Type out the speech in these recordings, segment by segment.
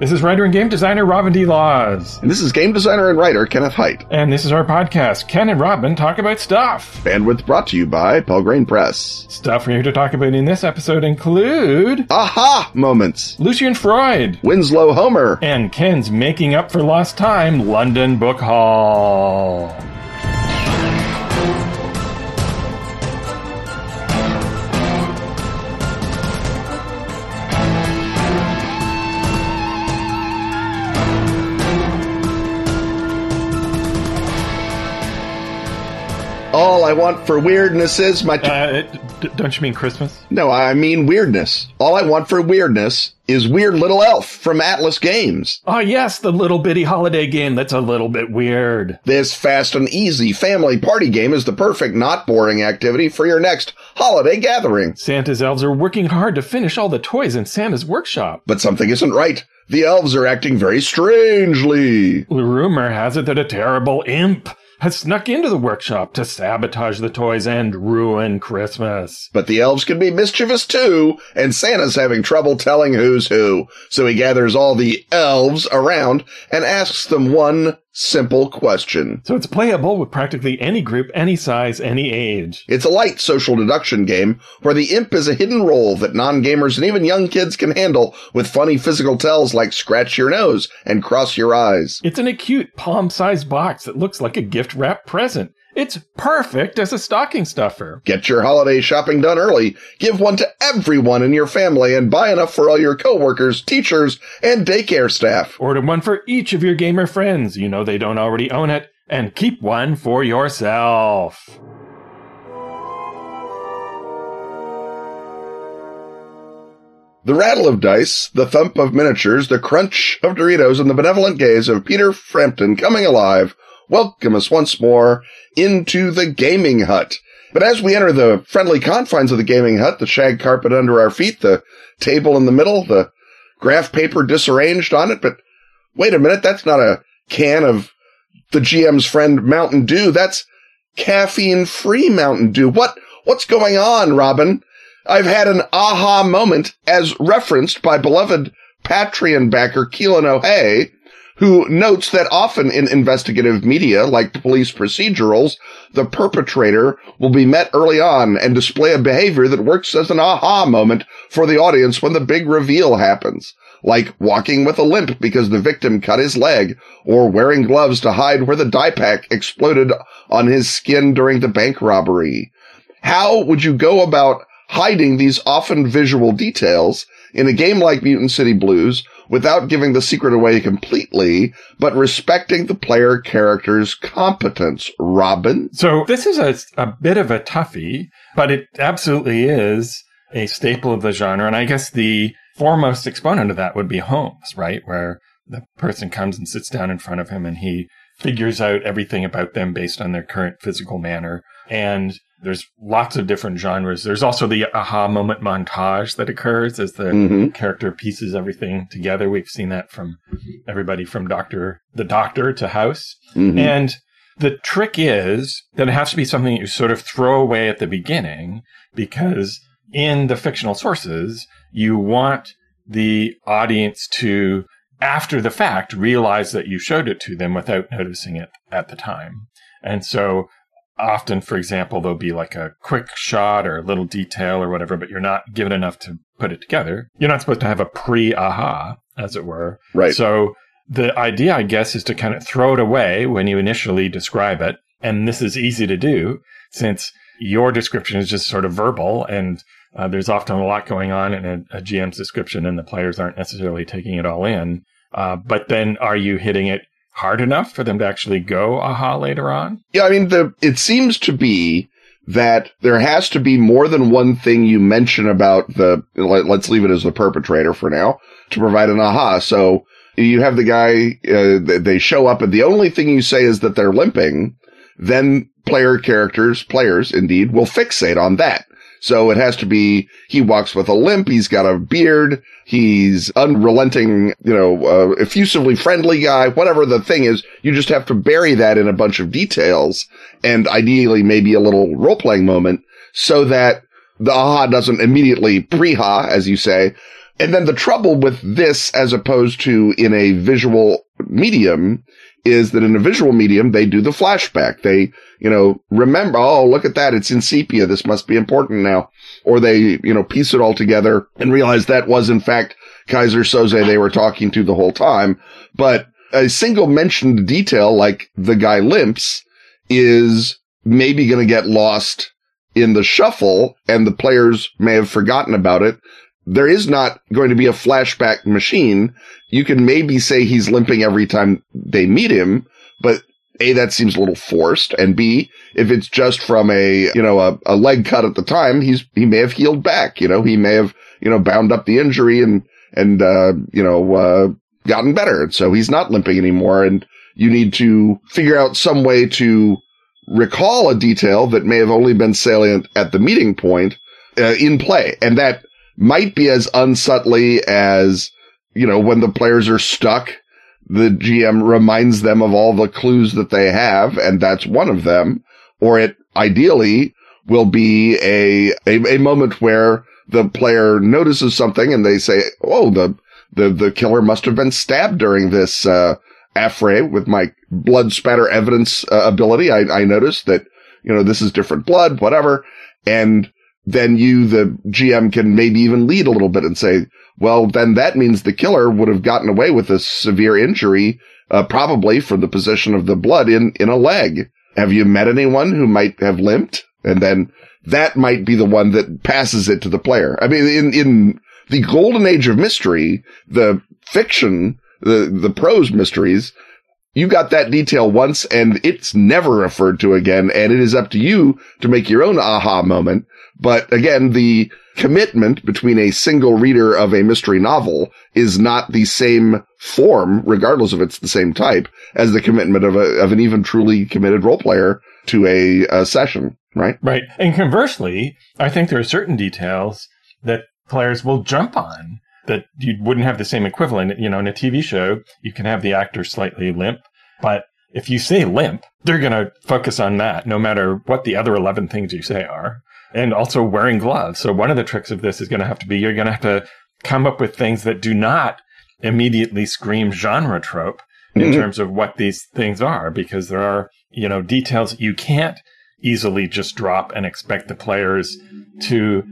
This is writer and game designer Robin D. Laws. And this is game designer and writer Kenneth Hite. And this is our podcast, Ken and Robin Talk About Stuff. Bandwidth brought to you by Pelgrane Press. Stuff we're here to talk about in this episode include Aha moments. Lucian Freud. Winslow Homer. And Ken's making up for lost time, London Book Haul. All I want for weirdness is my. T- Uh, d- don't you mean Christmas? no, I mean weirdness. All I want for weirdness is Weird Little Elf from Atlas Games. Oh, yes, the little bitty holiday game that's a little bit weird. This fast and easy family party game is the perfect, not boring activity for your next holiday gathering. Santa's elves are working hard to finish all the toys in Santa's workshop. But something isn't right. The elves are acting very strangely. Rumor has it that a terrible imp has snuck into the workshop to sabotage the toys and ruin Christmas. But the elves can be mischievous too, and Santa's having trouble telling who's who. So he gathers all the elves around and asks them one simple question. So it's playable with practically any group, any size, any age. It's a light social deduction game where the imp is a hidden role that non-gamers and even young kids can handle with funny physical tells like scratch your nose and cross your eyes. It's an acute palm-sized box that looks like a gift wrap present. It's perfect as a stocking stuffer. Get your holiday shopping done early. Give one to everyone in your family and buy enough for all your coworkers, teachers, and daycare staff. Order one for each of your gamer friends. You know they don't already own it. And keep one for yourself. The rattle of dice, the thump of miniatures, the crunch of Doritos, and the benevolent gaze of Peter Frampton coming alive welcome us once more into the gaming hut. But as we enter the friendly confines of the gaming hut, the shag carpet under our feet, the table in the middle, the graph paper disarranged on it, but wait a minute, that's not a can of the GM's friend Mountain Dew. That's caffeine free Mountain Dew. What, what's going on, Robin? I've had an aha moment as referenced by beloved Patreon backer Keelan O'Hay, who notes that often in investigative media like police procedurals, the perpetrator will be met early on and display a behavior that works as an aha moment for the audience when the big reveal happens. Like walking with a limp because the victim cut his leg, or wearing gloves to hide where the dye pack exploded on his skin during the bank robbery. How would you go about hiding these often visual details in a game like Mutant City Blues without giving the secret away completely, but respecting the player character's competence, Robin? So this is a, a bit of a toughie, but it absolutely is a staple of the genre. And I guess the foremost exponent of that would be Holmes, right? Where the person comes and sits down in front of him and he figures out everything about them based on their current physical manner. And there's lots of different genres. There's also the aha moment montage that occurs as the Mhm. character pieces everything together. We've seen that from everybody from Doctor, the Doctor to House. Mhm. And the trick is that it has to be something that you sort of throw away at the beginning because in the fictional sources, you want the audience to, after the fact, realize that you showed it to them without noticing it at the time. And so often, for example, there'll be like a quick shot or a little detail or whatever, but you're not given enough to put it together. You're not supposed to have a pre aha, as it were. Right. So the idea, I guess, is to kind of throw it away when you initially describe it. And this is easy to do since your description is just sort of verbal and uh, there's often a lot going on in a, a GM's description and the players aren't necessarily taking it all in. Uh, but then are you hitting it hard enough for them to actually go aha later on? Yeah, I mean, the, it seems to be that there has to be more than one thing you mention about the, let, us leave it as the perpetrator for now, to provide an aha. So you have the guy, uh, they show up and the only thing you say is that they're limping, then player characters, players indeed, will fixate on that. So it has to be, he walks with a limp, he's got a beard, he's unrelenting, you know, uh, effusively friendly guy, whatever the thing is, you just have to bury that in a bunch of details and ideally maybe a little role playing moment so that the aha doesn't immediately pre-ha, as you say, And then the trouble with this as opposed to in a visual medium is that in a visual medium, they do the flashback. They, you know, remember, oh, look at that. It's in sepia. This must be important now. Or they, you know, piece it all together and realize that was in fact Keyser Söze they were talking to the whole time. But a single mentioned detail like the guy limps is maybe going to get lost in the shuffle and the players may have forgotten about it there is not going to be a flashback machine. You can maybe say he's limping every time they meet him, but a, that seems a little forced. And B, if it's just from a, you know, a, a leg cut at the time, he's, he may have healed back. You know, he may have, you know, bound up the injury and, and, uh, you know, uh, gotten better. And so he's not limping anymore. And you need to figure out some way to recall a detail that may have only been salient at the meeting point uh, in play. And that might be as unsubtly as, you know, when the players are stuck, the GM reminds them of all the clues that they have, and that's one of them. Or it ideally will be a, a, a moment where the player notices something and they say, Oh, the, the, the killer must have been stabbed during this, uh, affray with my blood spatter evidence uh, ability. I, I noticed that, you know, this is different blood, whatever. And then you, the GM can maybe even lead a little bit and say, well, then that means the killer would have gotten away with a severe injury, uh, probably from the position of the blood in, in a leg. Have you met anyone who might have limped? And then that might be the one that passes it to the player. I mean, in, in the golden age of mystery, the fiction, the, the prose mysteries, you got that detail once and it's never referred to again. And it is up to you to make your own aha moment but again, the commitment between a single reader of a mystery novel is not the same form, regardless if it's the same type, as the commitment of a, of an even truly committed role player to a, a session, right? Right. And conversely, I think there are certain details that players will jump on that you wouldn't have the same equivalent. You know, in a TV show, you can have the actor slightly limp, but if you say limp, they're going to focus on that no matter what the other 11 things you say are and also wearing gloves. So one of the tricks of this is going to have to be you're going to have to come up with things that do not immediately scream genre trope in mm-hmm. terms of what these things are, because there are, you know, details you can't easily just drop and expect the players to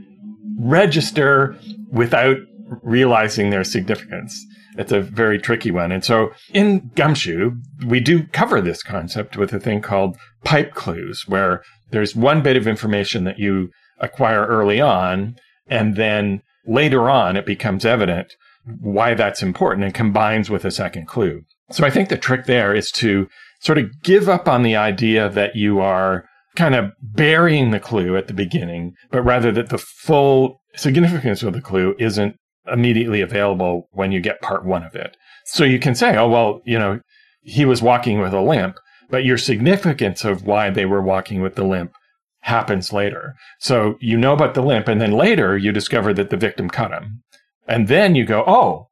register without realizing their significance. It's a very tricky one. And so in Gumshoe, we do cover this concept with a thing called pipe clues, where there's one bit of information that you acquire early on, and then later on it becomes evident why that's important and combines with a second clue. So I think the trick there is to sort of give up on the idea that you are kind of burying the clue at the beginning, but rather that the full significance of the clue isn't immediately available when you get part one of it. So you can say, oh, well, you know, he was walking with a limp, but your significance of why they were walking with the limp happens later. So you know about the limp, and then later you discover that the victim cut him. And then you go, oh,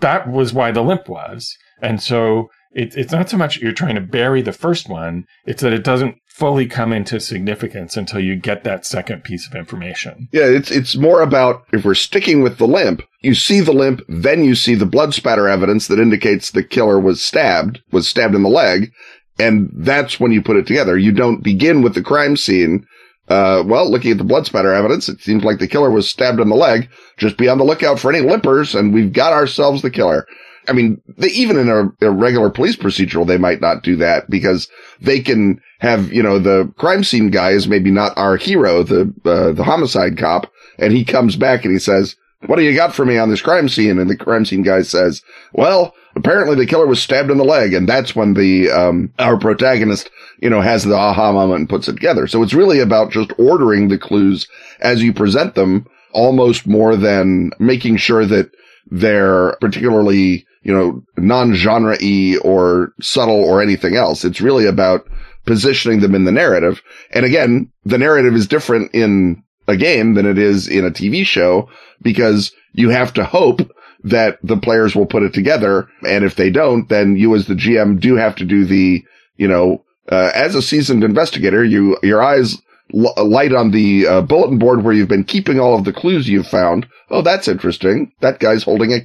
that was why the limp was. And so it, it's not so much you're trying to bury the first one, it's that it doesn't fully come into significance until you get that second piece of information. Yeah, it's it's more about if we're sticking with the limp, you see the limp, then you see the blood spatter evidence that indicates the killer was stabbed, was stabbed in the leg, and that's when you put it together. You don't begin with the crime scene. Uh, well, looking at the blood spatter evidence, it seems like the killer was stabbed in the leg. Just be on the lookout for any limpers and we've got ourselves the killer. I mean, they, even in a, a, regular police procedural, they might not do that because they can have, you know, the crime scene guy is maybe not our hero, the, uh, the homicide cop. And he comes back and he says, what do you got for me on this crime scene? And the crime scene guy says, well, apparently the killer was stabbed in the leg. And that's when the, um, our protagonist, you know, has the aha moment and puts it together. So it's really about just ordering the clues as you present them almost more than making sure that they're particularly you know, non-genre-y or subtle or anything else. It's really about positioning them in the narrative. And again, the narrative is different in a game than it is in a TV show because you have to hope that the players will put it together. And if they don't, then you as the GM do have to do the, you know, uh, as a seasoned investigator, you, your eyes l- light on the uh, bulletin board where you've been keeping all of the clues you've found. Oh, that's interesting. That guy's holding a,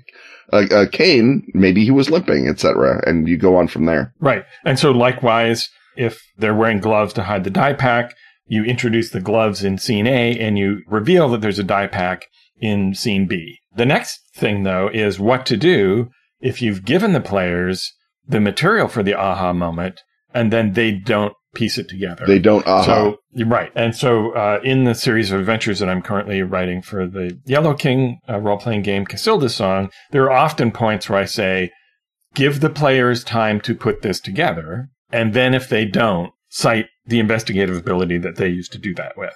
a, a cane. Maybe he was limping, etc. And you go on from there. Right. And so likewise, if they're wearing gloves to hide the dye pack, you introduce the gloves in scene A and you reveal that there's a dye pack in scene B. The next thing though is what to do if you've given the players the material for the aha moment and then they don't piece it together. They don't aha. So right. And so uh, in the series of adventures that I'm currently writing for the Yellow King uh, role playing game Cassilda's Song, there are often points where I say, give the players time to put this together. And then if they don't, cite the investigative ability that they used to do that with.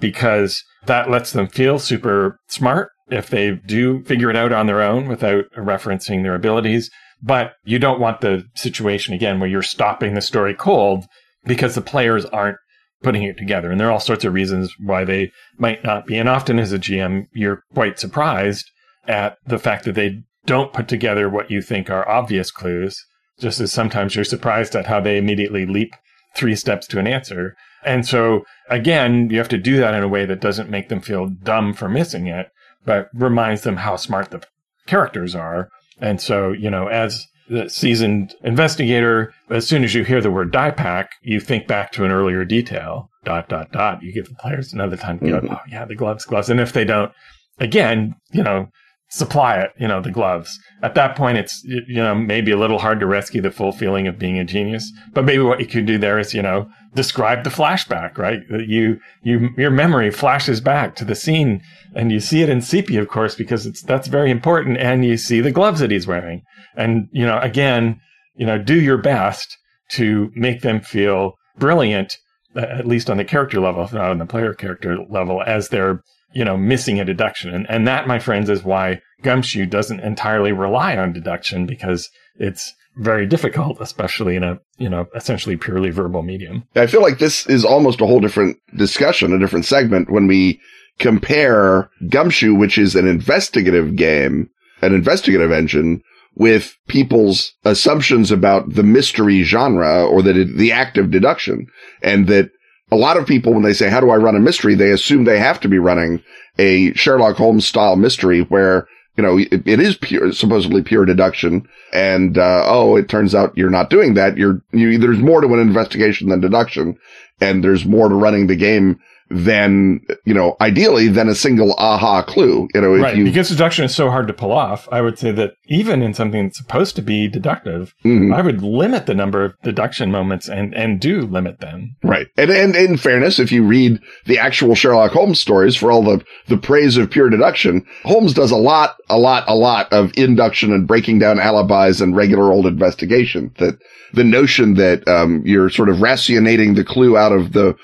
Because that lets them feel super smart if they do figure it out on their own without referencing their abilities. But you don't want the situation again where you're stopping the story cold because the players aren't putting it together. And there are all sorts of reasons why they might not be. And often as a GM, you're quite surprised at the fact that they don't put together what you think are obvious clues, just as sometimes you're surprised at how they immediately leap three steps to an answer. And so again, you have to do that in a way that doesn't make them feel dumb for missing it, but reminds them how smart the characters are. And so, you know, as the seasoned investigator, as soon as you hear the word die pack, you think back to an earlier detail. Dot dot dot. You give the players another time to go. Mhm. Oh yeah, the gloves, gloves. And if they don't, again, you know, supply it. You know, the gloves. At that point, it's you know maybe a little hard to rescue the full feeling of being a genius. But maybe what you could do there is you know describe the flashback. Right. That you you your memory flashes back to the scene, and you see it in sepia, of course, because it's that's very important. And you see the gloves that he's wearing and you know again you know do your best to make them feel brilliant at least on the character level if not on the player character level as they're you know missing a deduction and, and that my friends is why gumshoe doesn't entirely rely on deduction because it's very difficult especially in a you know essentially purely verbal medium I feel like this is almost a whole different discussion, a different segment when we compare Gumshoe, which is an investigative game, an investigative engine, with people's assumptions about the mystery genre or it, the act of deduction. And that a lot of people, when they say, how do I run a mystery? They assume they have to be running a Sherlock Holmes style mystery where you know, it, it is pure, supposedly pure deduction. And, uh, oh, it turns out you're not doing that. You're, you, there's more to an investigation than deduction. And there's more to running the game than, you know, ideally than a single aha clue. You know, if right you, because deduction is so hard to pull off i would say that even in something that's supposed to be deductive Mhm. i would limit the number of deduction moments and and do limit them Right. And, and in fairness, if you read the actual Sherlock Holmes stories for all the, the praise of pure deduction, Holmes does a lot, a lot, a lot of induction and breaking down alibis and regular old investigation. That the notion that, um, you're sort of rationating the clue out of the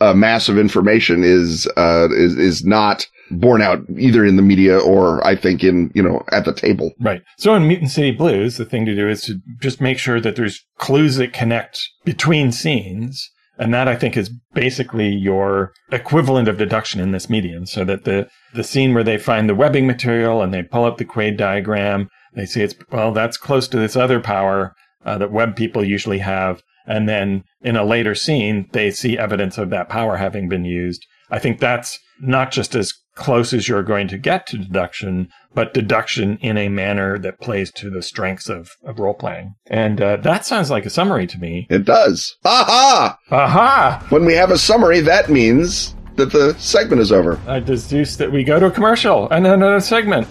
uh, mass of information is, uh, is, is not borne out either in the media or I think in, you know, at the table. Right. So in Mutant City Blues, the thing to do is to just make sure that there's clues that connect between scenes. And that I think is basically your equivalent of deduction in this medium. So that the, the scene where they find the webbing material and they pull up the Quade diagram, they see it's, well, that's close to this other power uh, that web people usually have. And then in a later scene, they see evidence of that power having been used. I think that's not just as close as you're going to get to deduction, but deduction in a manner that plays to the strengths of, of role playing. And uh, that sounds like a summary to me. It does. Aha! Aha! When we have a summary, that means that the segment is over. I deduce that we go to a commercial and then another segment.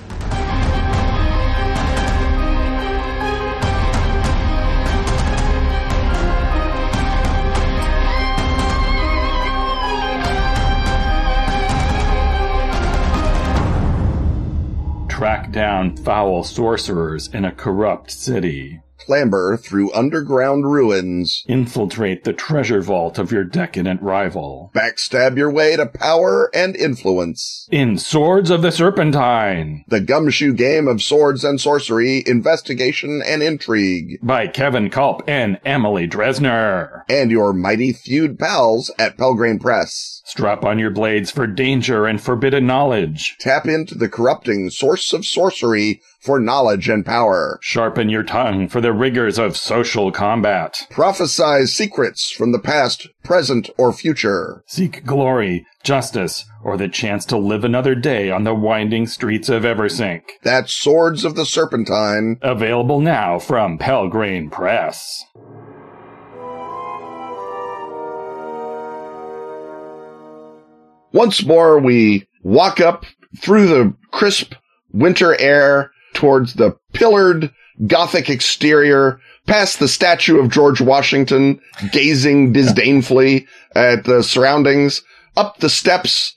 Track down foul sorcerers in a corrupt city. Clamber through underground ruins. Infiltrate the treasure vault of your decadent rival. Backstab your way to power and influence. In Swords of the Serpentine The gumshoe game of swords and sorcery, investigation and intrigue. by Kevin Kulp and Emily Dresner. And your mighty feud pals at Pelgrane Press. Strap on your blades for danger and forbidden knowledge. Tap into the corrupting source of sorcery for knowledge and power. Sharpen your tongue for the rigors of social combat. Prophesy secrets from the past, present, or future. Seek glory, justice, or the chance to live another day on the winding streets of Eversink. That's Swords of the Serpentine. Available now from Pelgrane Press. Once more, we walk up through the crisp winter air towards the pillared Gothic exterior, past the statue of George Washington, gazing disdainfully at the surroundings, up the steps,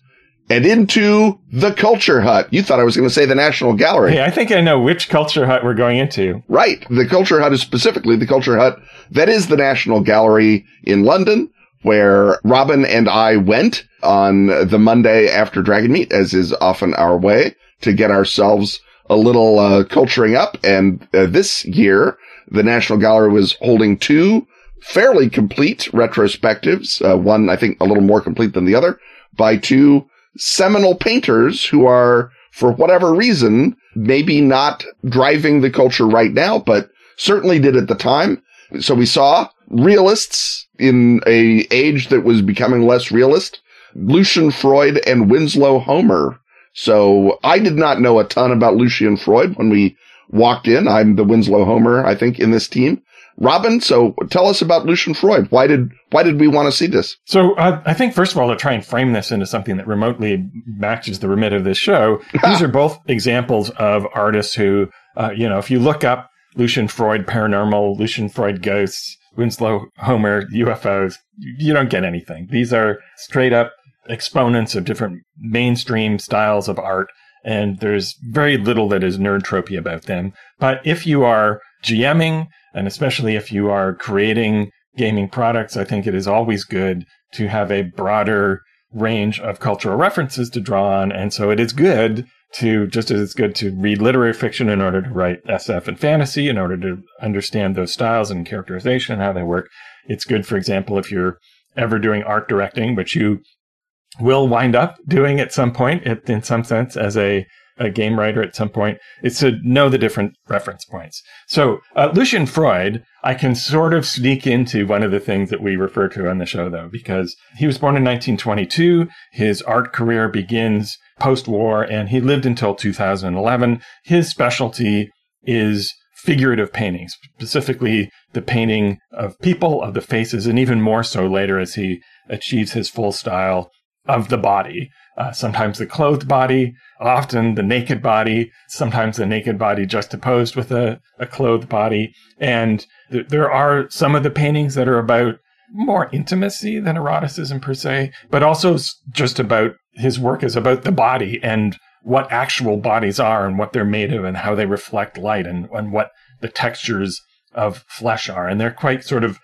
and into the Culture Hut. You thought I was going to say the National Gallery. Hey, I think I know which Culture Hut we're going into. Right. The Culture Hut is specifically the Culture Hut that is the National Gallery in London, where Robin and I went on the Monday after Dragon Meet, as is often our way, to get ourselves a little uh, culturing up. And uh, this year, the National Gallery was holding two fairly complete retrospectives. Uh, one, I think, a little more complete than the other by two seminal painters who are, for whatever reason, maybe not driving the culture right now, but certainly did at the time. So we saw realists in a age that was becoming less realist, Lucian Freud and Winslow Homer so I did not know a ton about Lucian Freud when we walked in. I'm the Winslow Homer, I think, in this team. Robin, so tell us about Lucian Freud. Why did why did we want to see this? So uh, I think first of all to try and frame this into something that remotely matches the remit of this show, these are both examples of artists who, uh, you know, if you look up Lucian Freud paranormal, Lucian Freud ghosts, Winslow Homer UFOs, you don't get anything. These are straight up exponents of different mainstream styles of art, and there's very little that is nerd tropey about them. But if you are GMing, and especially if you are creating gaming products, I think it is always good to have a broader range of cultural references to draw on. And so it is good to, just as it's good to read literary fiction in order to write SF and fantasy, in order to understand those styles and characterization and how they work. It's good, for example, if you're ever doing art directing, but you will wind up doing at some point, in some sense, as a, a game writer at some point, is to know the different reference points. So, uh, Lucian Freud, I can sort of sneak into one of the things that we refer to on the show, though, because he was born in 1922. His art career begins post war, and he lived until 2011. His specialty is figurative paintings, specifically the painting of people, of the faces, and even more so later as he achieves his full style of the body. Uh, sometimes the clothed body, often the naked body, sometimes the naked body juxtaposed with a, a clothed body. And th- there are some of the paintings that are about more intimacy than eroticism per se, but also just about his work is about the body and what actual bodies are and what they're made of and how they reflect light and, and what the textures of flesh are. And they're quite sort of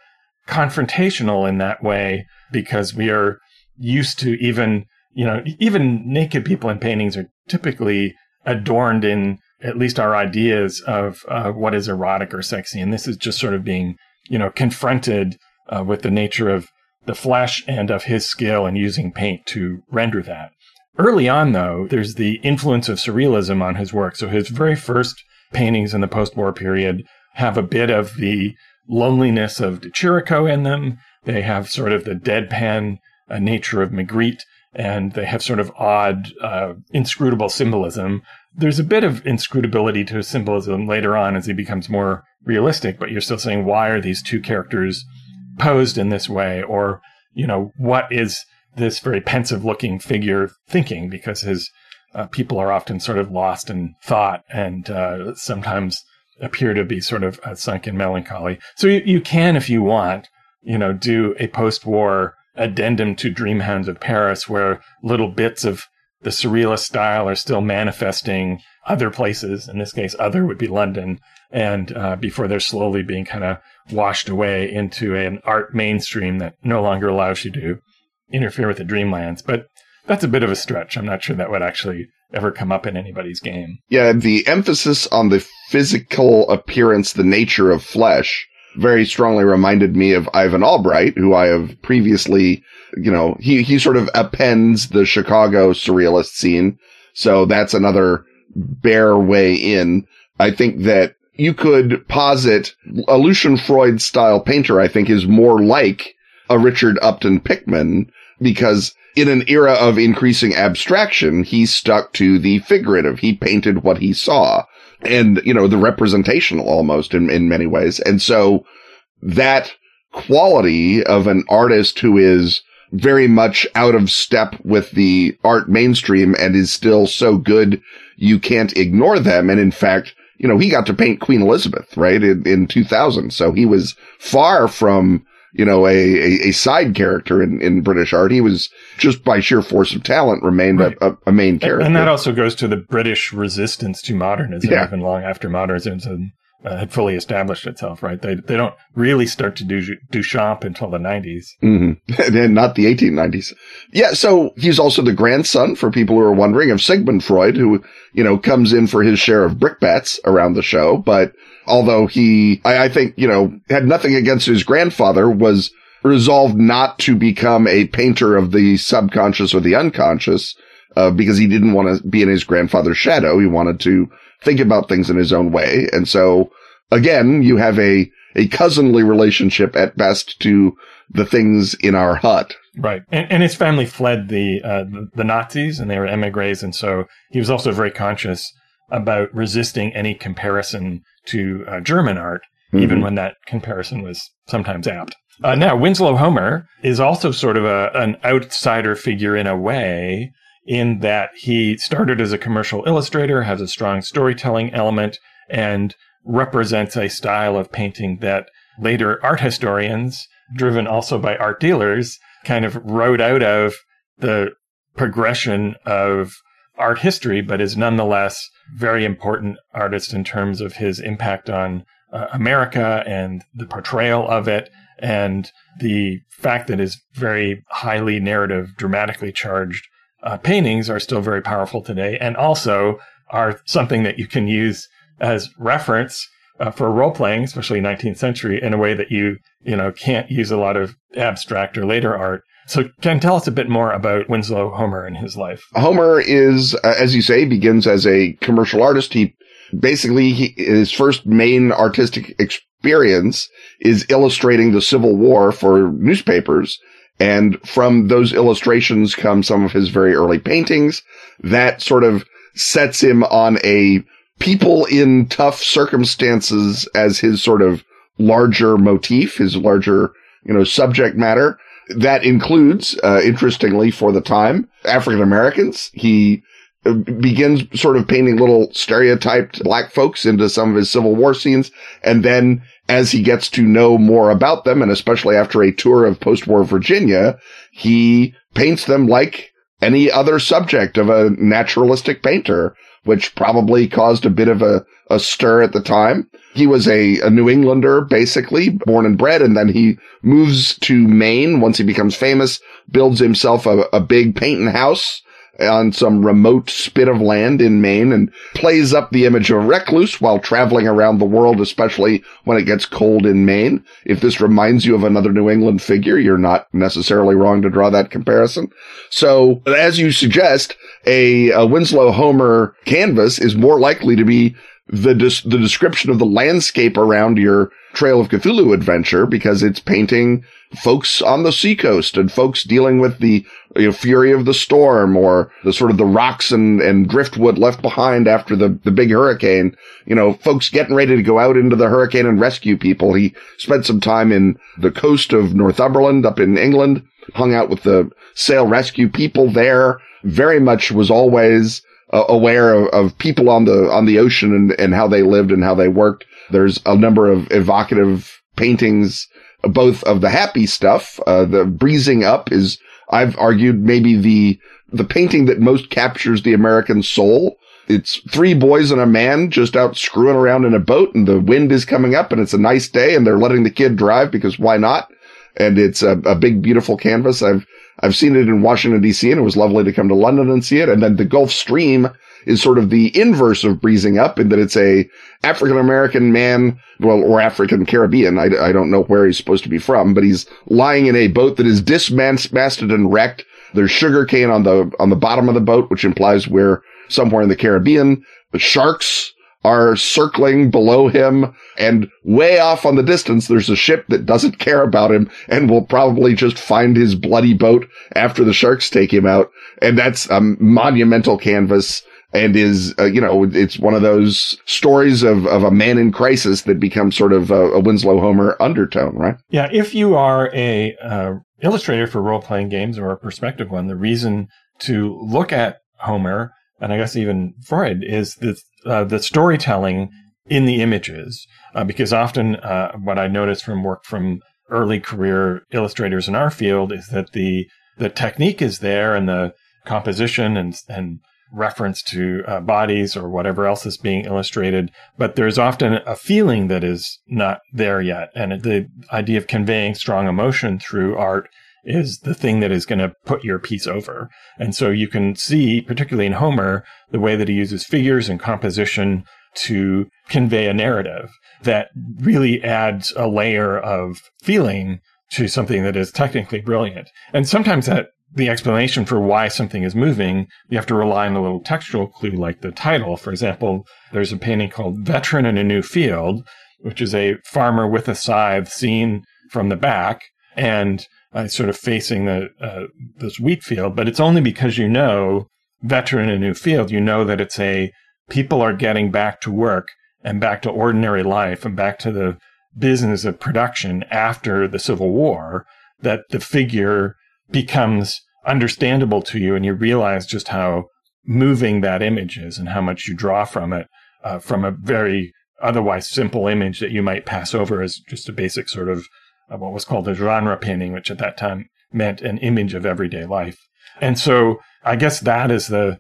confrontational in that way because we are used to even, you know, even naked people in paintings are typically adorned in at least our ideas of uh, what is erotic or sexy. And this is just sort of being, you know, confronted uh, with the nature of the flesh and of his skill in using paint to render that. Early on, though, there's the influence of surrealism on his work. So his very first paintings in the post-war period have a bit of the loneliness of de Chirico in them. They have sort of the deadpan uh, nature of Magritte, and they have sort of odd, uh, inscrutable symbolism. There's a bit of inscrutability to symbolism later on as he becomes more realistic, but you're still saying, why are these two characters posed in this way? Or, you know, what is this very pensive looking figure thinking? Because his uh, people are often sort of lost in thought and uh, sometimes appear to be sort of uh, sunk in melancholy. So you, you can, if you want, you know, do a post war addendum to Dreamhounds of Paris, where little bits of the surrealist style are still manifesting other places. In this case, other would be London, and uh, before they're slowly being kind of washed away into an art mainstream that no longer allows you to interfere with the dreamlands. But that's a bit of a stretch. I'm not sure that would actually ever come up in anybody's game. Yeah, the emphasis on the physical appearance, the nature of flesh, very strongly reminded me of Ivan Albright, who I have previously, you know, he, he sort of appends the Chicago surrealist scene. So that's another bare way in. I think that you could posit a Lucian Freud style painter, I think is more like a Richard Upton Pickman because in an era of increasing abstraction, he stuck to the figurative. He painted what he saw and, you know, the representational almost in, in many ways. And so that quality of an artist who is very much out of step with the art mainstream and is still so good you can't ignore them. And in fact, you know, he got to paint Queen Elizabeth, right? In, in 2000. So he was far from, you know, a, a, a, side character in, in British art. He was just by sheer force of talent remained right. a, a, main character. And that also goes to the British resistance to modernism, yeah. even long after modernism uh, had fully established itself, right? They they don't really start to do Duchamp until the 90s. Mm-hmm. and not the 1890s. Yeah, so he's also the grandson, for people who are wondering, of Sigmund Freud, who, you know, comes in for his share of brickbats around the show. But although he, I, I think, you know, had nothing against his grandfather, was resolved not to become a painter of the subconscious or the unconscious, uh, because he didn't want to be in his grandfather's shadow. He wanted to think about things in his own way. And so again, you have a, a cousinly relationship at best to the things in our hut. Right. And, and his family fled the, uh, the, the Nazis and they were emigres. And so he was also very conscious about resisting any comparison to uh, German art, mm-hmm. even when that comparison was sometimes apt. Uh, now, Winslow Homer is also sort of a, an outsider figure in a way in that he started as a commercial illustrator, has a strong storytelling element, and represents a style of painting that later art historians, driven also by art dealers, kind of wrote out of the progression of art history, but is nonetheless very important artist in terms of his impact on uh, America and the portrayal of it and the fact that his very highly narrative, dramatically charged uh, paintings are still very powerful today and also are something that you can use as reference uh, for role playing, especially 19th century, in a way that you, you know, can't use a lot of abstract or later art. So, Ken, tell us a bit more about Winslow Homer and his life. Homer is, uh, as you say, begins as a commercial artist. He basically, he, his first main artistic experience is illustrating the Civil War for newspapers. And from those illustrations come some of his very early paintings that sort of sets him on a people in tough circumstances as his sort of larger motif, his larger, you know, subject matter. That includes, uh, interestingly for the time, African Americans. He uh, begins sort of painting little stereotyped black folks into some of his Civil War scenes. And then as he gets to know more about them, and especially after a tour of post-war Virginia, he paints them like any other subject of a naturalistic painter which probably caused a bit of a, a stir at the time. He was a, a New Englander, basically, born and bred, and then he moves to Maine once he becomes famous, builds himself a, a big painting house on some remote spit of land in Maine and plays up the image of a recluse while traveling around the world, especially when it gets cold in Maine. If this reminds you of another New England figure, you're not necessarily wrong to draw that comparison. So as you suggest, a, a Winslow Homer canvas is more likely to be the des- the description of the landscape around your Trail of Cthulhu adventure because it's painting folks on the seacoast and folks dealing with the you know, fury of the storm or the sort of the rocks and, and driftwood left behind after the, the big hurricane. You know, folks getting ready to go out into the hurricane and rescue people. He spent some time in the coast of Northumberland up in England, hung out with the sail rescue people there, very much was always uh, aware of, of, people on the on the ocean and, and how they lived and how they worked. There's a number of evocative paintings, both of the happy stuff. Uh, the breezing up is, I've argued, maybe the the painting that most captures the American soul. It's three boys and a man just out screwing around in a boat, and the wind is coming up, and it's a nice day, and they're letting the kid drive because why not? And it's a, a big, beautiful canvas. I've I've seen it in Washington DC and it was lovely to come to London and see it. And then the Gulf Stream is sort of the inverse of breezing up in that it's a African American man, well, or African Caribbean. I, I don't know where he's supposed to be from, but he's lying in a boat that is dismasted and wrecked. There's sugar cane on the, on the bottom of the boat, which implies we're somewhere in the Caribbean. The sharks are circling below him and way off on the distance, there's a ship that doesn't care about him and will probably just find his bloody boat after the sharks take him out. And that's a monumental canvas and is, uh, you know, it's one of those stories of, of a man in crisis that becomes sort of a, a Winslow Homer undertone, right? Yeah. If you are a uh, illustrator for role playing games or a perspective one, the reason to look at Homer and I guess even Freud is the uh, the storytelling in the images, uh, because often uh, what I notice from work from early career illustrators in our field is that the the technique is there and the composition and and reference to uh, bodies or whatever else is being illustrated, but there's often a feeling that is not there yet, and the idea of conveying strong emotion through art is the thing that is going to put your piece over. And so you can see, particularly in Homer, the way that he uses figures and composition to convey a narrative that really adds a layer of feeling to something that is technically brilliant. And sometimes that the explanation for why something is moving, you have to rely on a little textual clue like the title. For example, there's a painting called Veteran in a New Field, which is a farmer with a scythe seen from the back. And uh, sort of facing the uh, this wheat field, but it's only because you know veteran in a new field, you know that it's a people are getting back to work and back to ordinary life and back to the business of production after the Civil War, that the figure becomes understandable to you and you realize just how moving that image is and how much you draw from it uh, from a very otherwise simple image that you might pass over as just a basic sort of of what was called a genre painting, which at that time meant an image of everyday life. And so I guess that is the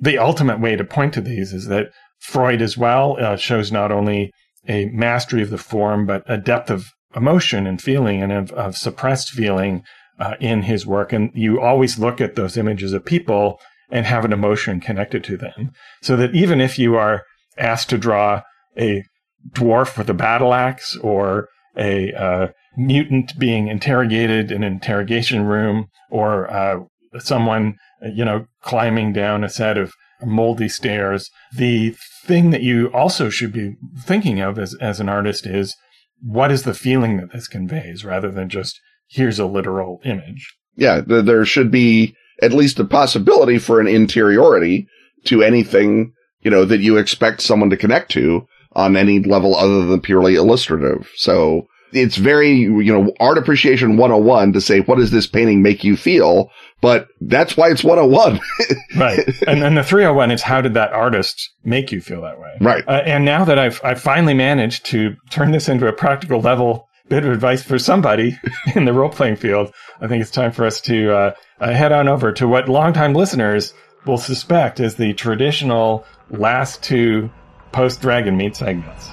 the ultimate way to point to these is that Freud as well uh, shows not only a mastery of the form, but a depth of emotion and feeling and of, of suppressed feeling uh, in his work. And you always look at those images of people and have an emotion connected to them. So that even if you are asked to draw a dwarf with a battle axe or a uh, mutant being interrogated in an interrogation room or uh, someone, you know, climbing down a set of moldy stairs. The thing that you also should be thinking of as, as an artist is what is the feeling that this conveys rather than just here's a literal image. Yeah, th- there should be at least a possibility for an interiority to anything, you know, that you expect someone to connect to on any level other than purely illustrative. So it's very, you know, art appreciation 101 to say, what does this painting make you feel? But that's why it's 101. right. And then the 301 is how did that artist make you feel that way? Right. Uh, and now that I've, I've finally managed to turn this into a practical level bit of advice for somebody in the role playing field, I think it's time for us to uh, uh, head on over to what longtime listeners will suspect is the traditional last two post Dragon Meet segments.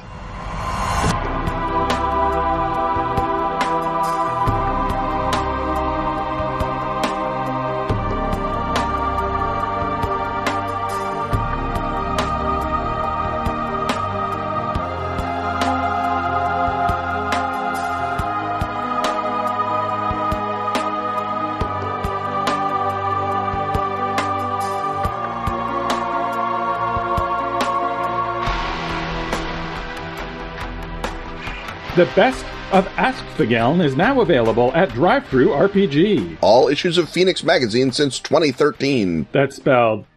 The best of Ask Askfageln is now available at Drive-Thru RPG. All issues of Fenix magazine since 2013. That's spelled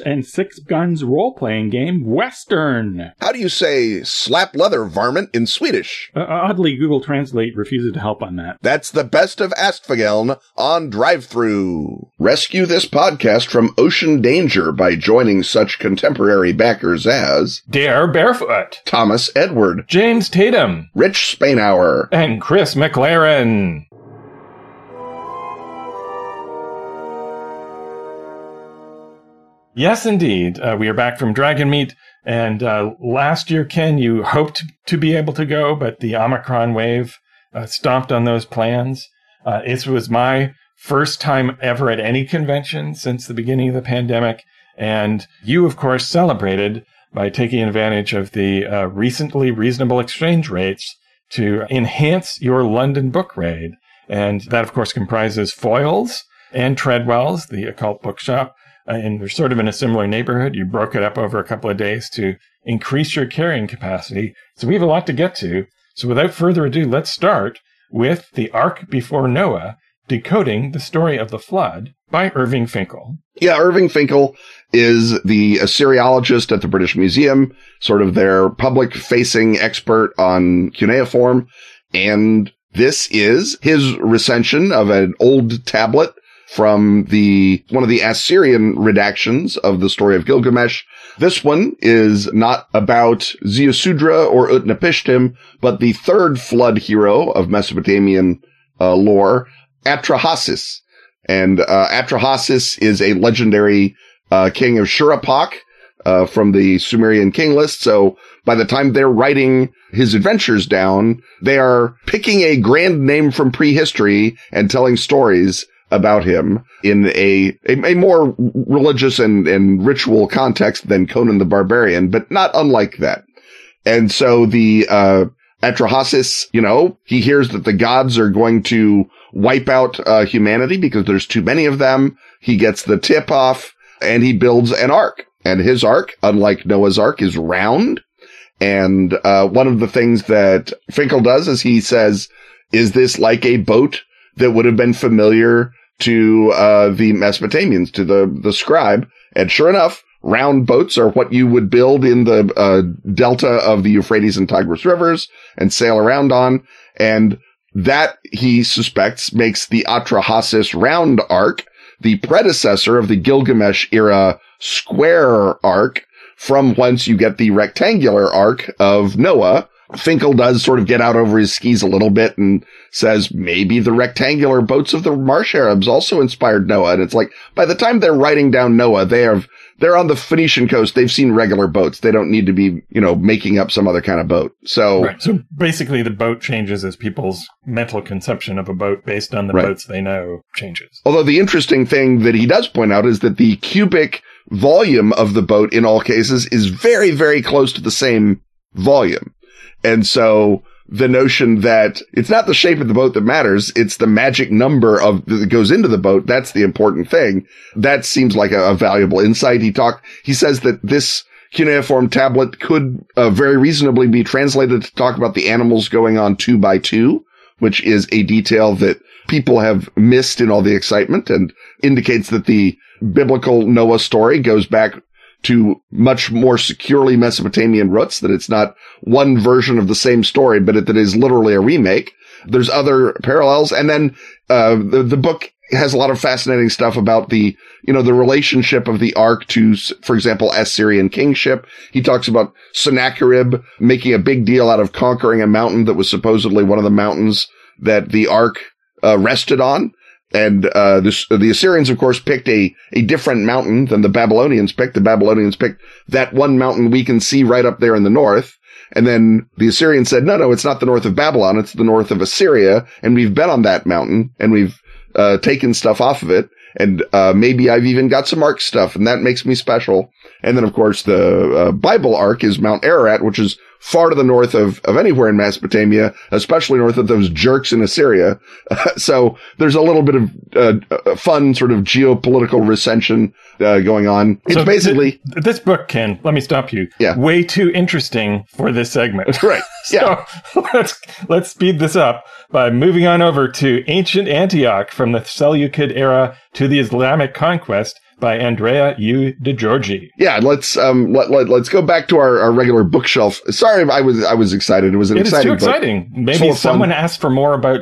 and Six Guns role playing game, Western. How do you say slap leather varmint in Swedish? Uh, oddly, Google Translate refuses to help on that. That's the best of Askfageln on Drive-Thru. Rescue this podcast from ocean danger by joining such contemporary backers as Dare Barefoot, Thomas Edward, James Tatum, Rich Spainhour, and Chris McLaren. Yes, indeed. Uh, we are back from Dragon Dragonmeet. And uh, last year, Ken, you hoped to be able to go, but the Omicron wave uh, stomped on those plans. Uh, this was my first time ever at any convention since the beginning of the pandemic. And you, of course, celebrated by taking advantage of the uh, recently reasonable exchange rates to enhance your London book raid. And that, of course, comprises Foyles and Treadwell's, the occult bookshop. Uh, and they're sort of in a similar neighborhood. You broke it up over a couple of days to increase your carrying capacity. So we have a lot to get to. So without further ado, let's start with The Ark Before Noah, Decoding the Story of the Flood by Irving Finkel. Yeah, Irving Finkel is the Assyriologist at the British Museum, sort of their public facing expert on cuneiform. And this is his recension of an old tablet from the, one of the Assyrian redactions of the story of Gilgamesh. This one is not about Ziusudra or Utnapishtim, but the third flood hero of Mesopotamian uh, lore, Atrahasis. And, uh, Atrahasis is a legendary, uh, king of Shuruppak, uh, from the Sumerian king list. So by the time they're writing his adventures down, they are picking a grand name from prehistory and telling stories about him in a, a, a, more religious and, and ritual context than Conan the Barbarian, but not unlike that. And so the, uh, Atrahasis, you know, he hears that the gods are going to wipe out, uh, humanity because there's too many of them. He gets the tip off and he builds an ark and his ark, unlike Noah's ark, is round. And, uh, one of the things that Finkel does is he says, is this like a boat that would have been familiar to uh, the Mesopotamians, to the the scribe. And sure enough, round boats are what you would build in the uh, delta of the Euphrates and Tigris rivers and sail around on. And that he suspects makes the Atrahasis round ark the predecessor of the Gilgamesh era square ark from whence you get the rectangular ark of Noah, Finkel does sort of get out over his skis a little bit and says maybe the rectangular boats of the Marsh Arabs also inspired Noah. And it's like by the time they're writing down Noah, they have they're on the Phoenician coast. They've seen regular boats. They don't need to be, you know, making up some other kind of boat. So, right. so basically the boat changes as people's mental conception of a boat based on the right. boats they know changes. Although the interesting thing that he does point out is that the cubic volume of the boat in all cases is very, very close to the same volume. And so the notion that it's not the shape of the boat that matters. It's the magic number of that goes into the boat. That's the important thing. That seems like a, a valuable insight. He talked, he says that this cuneiform tablet could uh, very reasonably be translated to talk about the animals going on two by two, which is a detail that people have missed in all the excitement and indicates that the biblical Noah story goes back to much more securely Mesopotamian roots, that it's not one version of the same story, but it, that is literally a remake. There's other parallels. And then, uh, the, the book has a lot of fascinating stuff about the, you know, the relationship of the Ark to, for example, Assyrian kingship. He talks about Sennacherib making a big deal out of conquering a mountain that was supposedly one of the mountains that the Ark uh, rested on. And uh, the, the Assyrians, of course, picked a, a different mountain than the Babylonians picked. The Babylonians picked that one mountain we can see right up there in the north. And then the Assyrians said, no, no, it's not the north of Babylon. It's the north of Assyria. And we've been on that mountain and we've uh, taken stuff off of it. And uh, maybe I've even got some Ark stuff, and that makes me special. And then, of course, the uh, Bible Ark is Mount Ararat, which is far to the north of, of anywhere in Mesopotamia, especially north of those jerks in Assyria. so there's a little bit of uh, fun sort of geopolitical recension uh, going on. It's so basically th- this book, Ken. Let me stop you. Yeah, way too interesting for this segment. right. Yeah. so let's let's speed this up by moving on over to ancient Antioch from the Seleucid era to the Islamic conquest by Andrea U. De Giorgi. Yeah, let's um let, let us go back to our, our regular bookshelf. Sorry, I was I was excited. It was an it exciting. It is too exciting. Maybe someone fun. asked for more about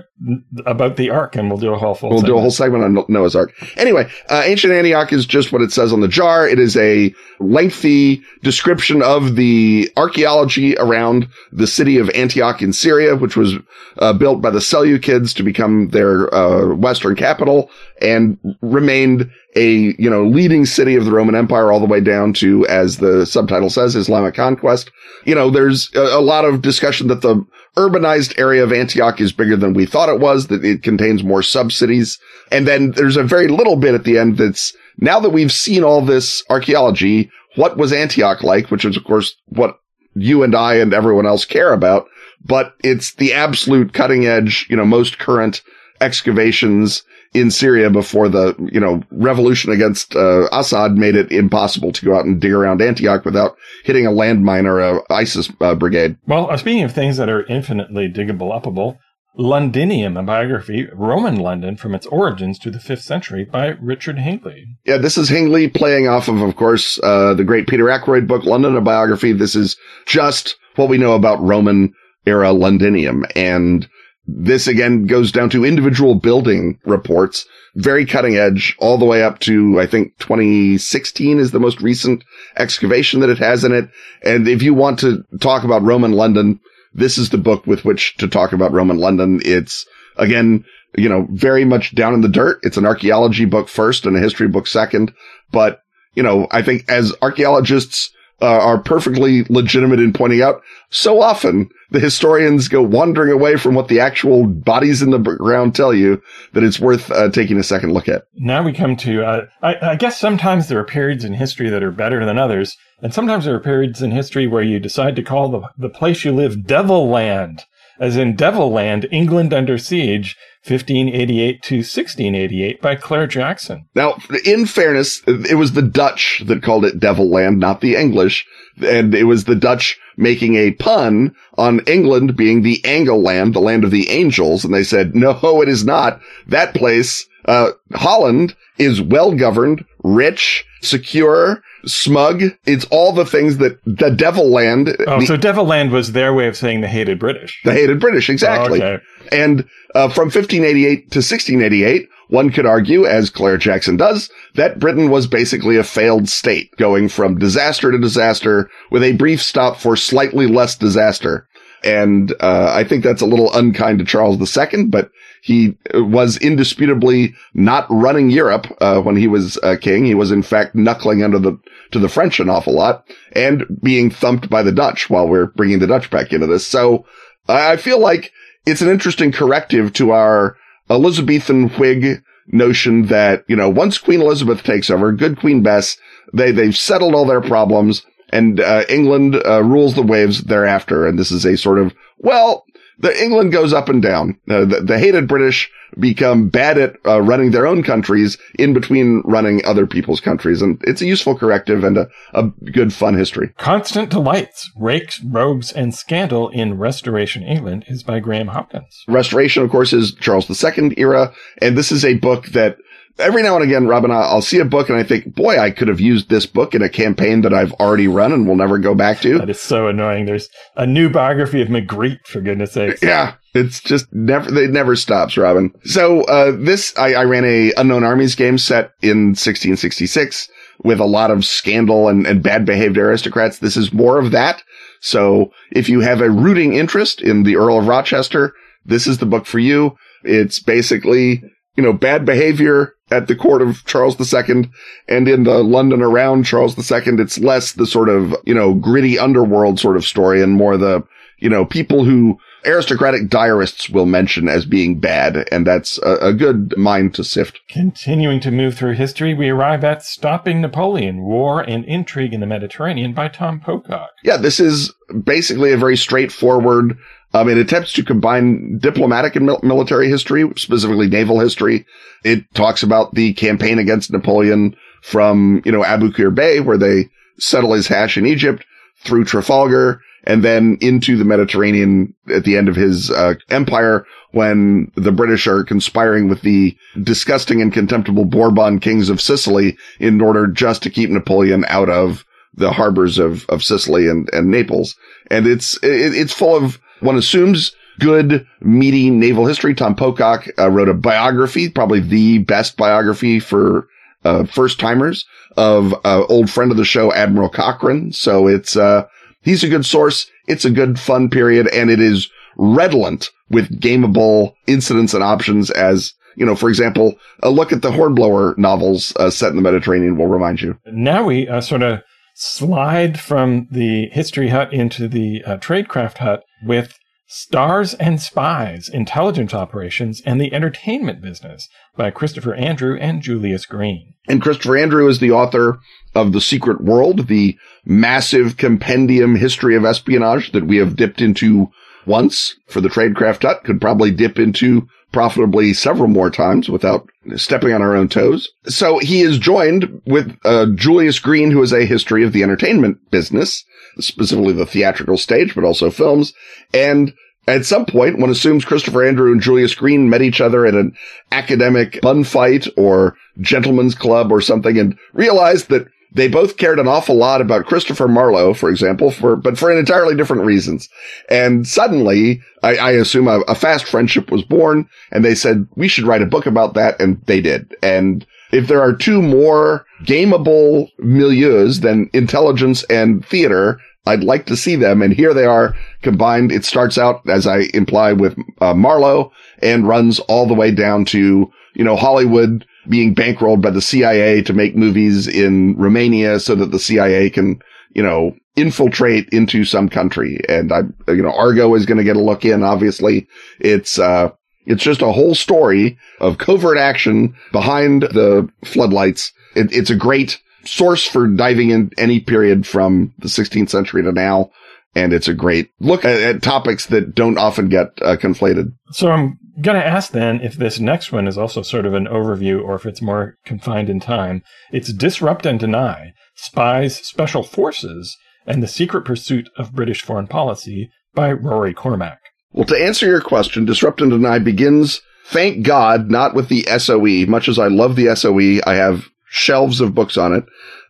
about the Ark, and we'll do a whole full. We'll segment. do a whole segment on Noah's Ark. Anyway, uh, ancient Antioch is just what it says on the jar. It is a lengthy description of the archaeology around the city of Antioch in Syria, which was uh, built by the Seleucids to become their uh, western capital and remained a you know leading city of the Roman Empire all the way down to, as the subtitle says, Islamic conquest. You know, there's a, a lot of discussion that the urbanized area of Antioch is bigger than we thought it was, that it contains more sub-cities. And then there's a very little bit at the end that's now that we've seen all this archaeology, what was Antioch like? Which is, of course, what you and I and everyone else care about, but it's the absolute cutting edge, you know, most current excavations in Syria before the, you know, revolution against uh, Assad made it impossible to go out and dig around Antioch without hitting a landmine or a ISIS uh, brigade. Well, uh, speaking of things that are infinitely diggable, upable, Londinium, a biography, Roman London from its origins to the 5th century by Richard Hingley. Yeah, this is Hingley playing off of, of course, uh, the great Peter Ackroyd book, London, a biography. This is just what we know about Roman era Londinium. And this again goes down to individual building reports, very cutting edge, all the way up to, I think 2016 is the most recent excavation that it has in it. And if you want to talk about Roman London, this is the book with which to talk about Roman London. It's again, you know, very much down in the dirt. It's an archaeology book first and a history book second. But, you know, I think as archaeologists uh, are perfectly legitimate in pointing out, so often the historians go wandering away from what the actual bodies in the ground tell you that it's worth uh, taking a second look at. Now we come to, uh, I, I guess sometimes there are periods in history that are better than others. And sometimes there are periods in history where you decide to call the, the place you live Devil Land, as in Devil Land, England under siege, 1588 to 1688 by Clare Jackson. Now, in fairness, it was the Dutch that called it Devil Land, not the English. And it was the Dutch making a pun on England being the Angel Land, the land of the angels. And they said, no, it is not. That place, uh, Holland is well governed, rich, secure, smug. It's all the things that the Devil Land. Oh, the, so Devil Land was their way of saying the hated British. the hated British, exactly. Oh, okay. And uh, from 1588 to 1688, one could argue, as Clare Jackson does, that Britain was basically a failed state, going from disaster to disaster with a brief stop for slightly less disaster. And uh, I think that's a little unkind to Charles II, but he was indisputably not running Europe uh, when he was uh, king. He was in fact knuckling under the to the French an awful lot and being thumped by the Dutch while we're bringing the Dutch back into this. So I feel like it's an interesting corrective to our Elizabethan Whig notion that, you know, once Queen Elizabeth takes over, good Queen Bess, they, they've settled all their problems and, uh, England, uh, rules the waves thereafter. And this is a sort of, well, the England goes up and down. Uh, the, the, hated British become bad at uh, running their own countries in between running other people's countries. And it's a useful corrective and a, a good fun history. Constant Delights, Rakes, Rogues, and Scandal in Restoration England is by Graham Hopkins. Restoration, of course, is Charles II era. And this is a book that every now and again, Robin, I'll see a book and I think, boy, I could have used this book in a campaign that I've already run and will never go back to. That is so annoying. There's a new biography of Magritte, for goodness sakes. Yeah. It's just never, it never stops, Robin. So, uh, this, I, I ran a unknown armies game set in 1666 with a lot of scandal and, and bad behaved aristocrats. This is more of that. So if you have a rooting interest in the Earl of Rochester, this is the book for you. It's basically, you know, bad behavior at the court of Charles II and in the London around Charles II. It's less the sort of, you know, gritty underworld sort of story and more the, you know, people who aristocratic diarists will mention as being bad. And that's a, a good mind to sift. Continuing to move through history, we arrive at Stopping Napoleon, War and Intrigue in the Mediterranean by Tom Pocock. Yeah, this is basically a very straightforward um, it attempts to combine diplomatic and mil- military history, specifically naval history. It talks about the campaign against Napoleon from, you know, Aboukir Bay, where they settle his hash in Egypt through Trafalgar and then into the Mediterranean at the end of his uh, empire when the British are conspiring with the disgusting and contemptible Bourbon kings of Sicily in order just to keep Napoleon out of the harbors of, of Sicily and, and Naples. And it's, it, it's full of one assumes good, meaty naval history. Tom Pocock uh, wrote a biography, probably the best biography for uh, first timers of uh, old friend of the show, Admiral Cochrane. So it's uh, he's a good source. It's a good fun period, and it is redolent with gameable incidents and options as you know, for example, a look at the Hornblower novels uh, set in the Mediterranean will remind you. Now we uh, sort of slide from the history hut into the tradecraft hut with Stars and Spies, Intelligence Operations, and the Entertainment Business by Christopher Andrew and Julius Green. And Christopher Andrew is the author of The Secret World, the massive compendium history of espionage that we have dipped into once for the Tradecraft Hut, could probably dip into profitably several more times without stepping on our own toes. So he is joined with uh, Julius Green, who has a history of the entertainment business, specifically the theatrical stage, but also films. And at some point, one assumes Christopher Andrew and Julius Green met each other at an academic bun fight or gentleman's club or something and realized that they both cared an awful lot about Christopher Marlowe, for example, for, but for entirely different reasons. And suddenly, I, I assume a, a fast friendship was born and they said, we should write a book about that. And they did. And if there are two more gameable milieus than intelligence and theater, I'd like to see them. And here they are combined. It starts out, as I imply, with uh, Marlowe and runs all the way down to, you know, Hollywood being bankrolled by the CIA to make movies in Romania so that the CIA can, you know, infiltrate into some country. And I, you know, Argo is going to get a look in. Obviously, it's, uh, it's just a whole story of covert action behind the floodlights. It, it's a great source for diving in any period from the 16th century to now. And it's a great look at, at topics that don't often get uh, conflated. So I'm going to ask then if this next one is also sort of an overview or if it's more confined in time. It's Disrupt and Deny Spies, Special Forces, and the Secret Pursuit of British Foreign Policy by Rory Cormac. Well, to answer your question, Disrupt and Deny begins, thank God, not with the SOE. Much as I love the SOE, I have shelves of books on it.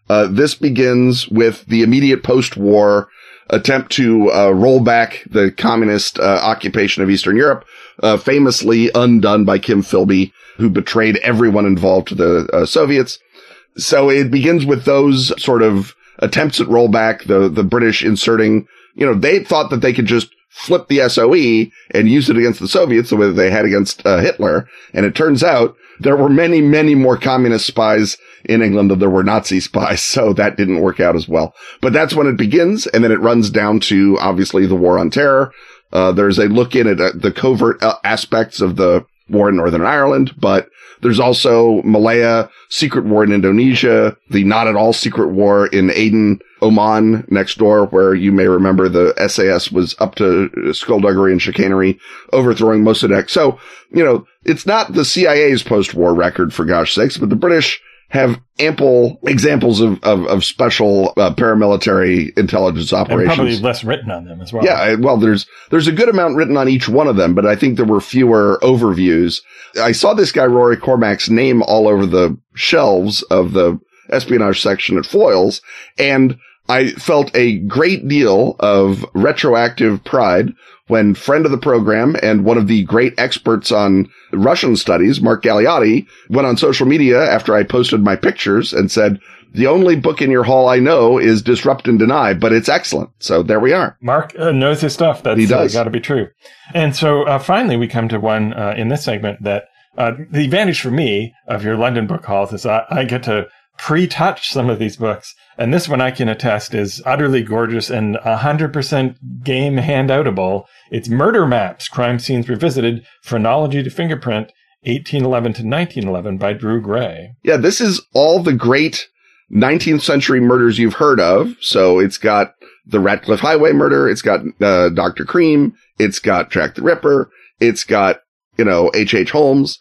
Uh, this begins with the immediate post-war attempt to uh, roll back the communist uh, occupation of Eastern Europe, uh, famously undone by Kim Philby, who betrayed everyone involved to the uh, Soviets. So it begins with those sort of attempts at rollback, the the British inserting, you know, they thought that they could just flip the SOE and use it against the Soviets the way that they had against uh, Hitler. And it turns out there were many, many more communist spies in England that there were Nazi spies. So that didn't work out as well. But that's when it begins. And then it runs down to obviously the war on terror. Uh, there's a look in at uh, the covert uh, aspects of the war in Northern Ireland, but there's also Malaya, secret war in Indonesia, the not at all secret war in Aden, Oman next door, where you may remember the SAS was up to skullduggery and chicanery, overthrowing Mossadegh. So, you know, it's not the CIA's post-war record for gosh sakes, but the British have ample examples of, of, of special uh, paramilitary intelligence operations. And probably less written on them as well. Yeah, well, there's there's a good amount written on each one of them, but I think there were fewer overviews. I saw this guy Rory Cormac's name all over the shelves of the espionage section at Foyles, and I felt a great deal of retroactive pride when friend of the program and one of the great experts on Russian studies, Mark Galeotti, went on social media after I posted my pictures and said, the only book in your haul I know is Disrupt and Deny, but it's excellent. So there we are. Mark uh, knows his stuff. That's he does. Uh, got to be true. And so uh, finally, we come to one uh, in this segment that uh, the advantage for me of your London book hauls is I, I get to pre-touch some of these books. And this one I can attest is utterly gorgeous and 100% game handoutable. It's Murder Maps, Crime Scenes Revisited, Phrenology to Fingerprint, 1811 to 1911 by Drew Gray. Yeah, this is all the great 19th century murders you've heard of. So it's got the Ratcliffe Highway murder. It's got uh, Dr. Cream. It's got Jack the Ripper. It's got, you know, H.H. H. Holmes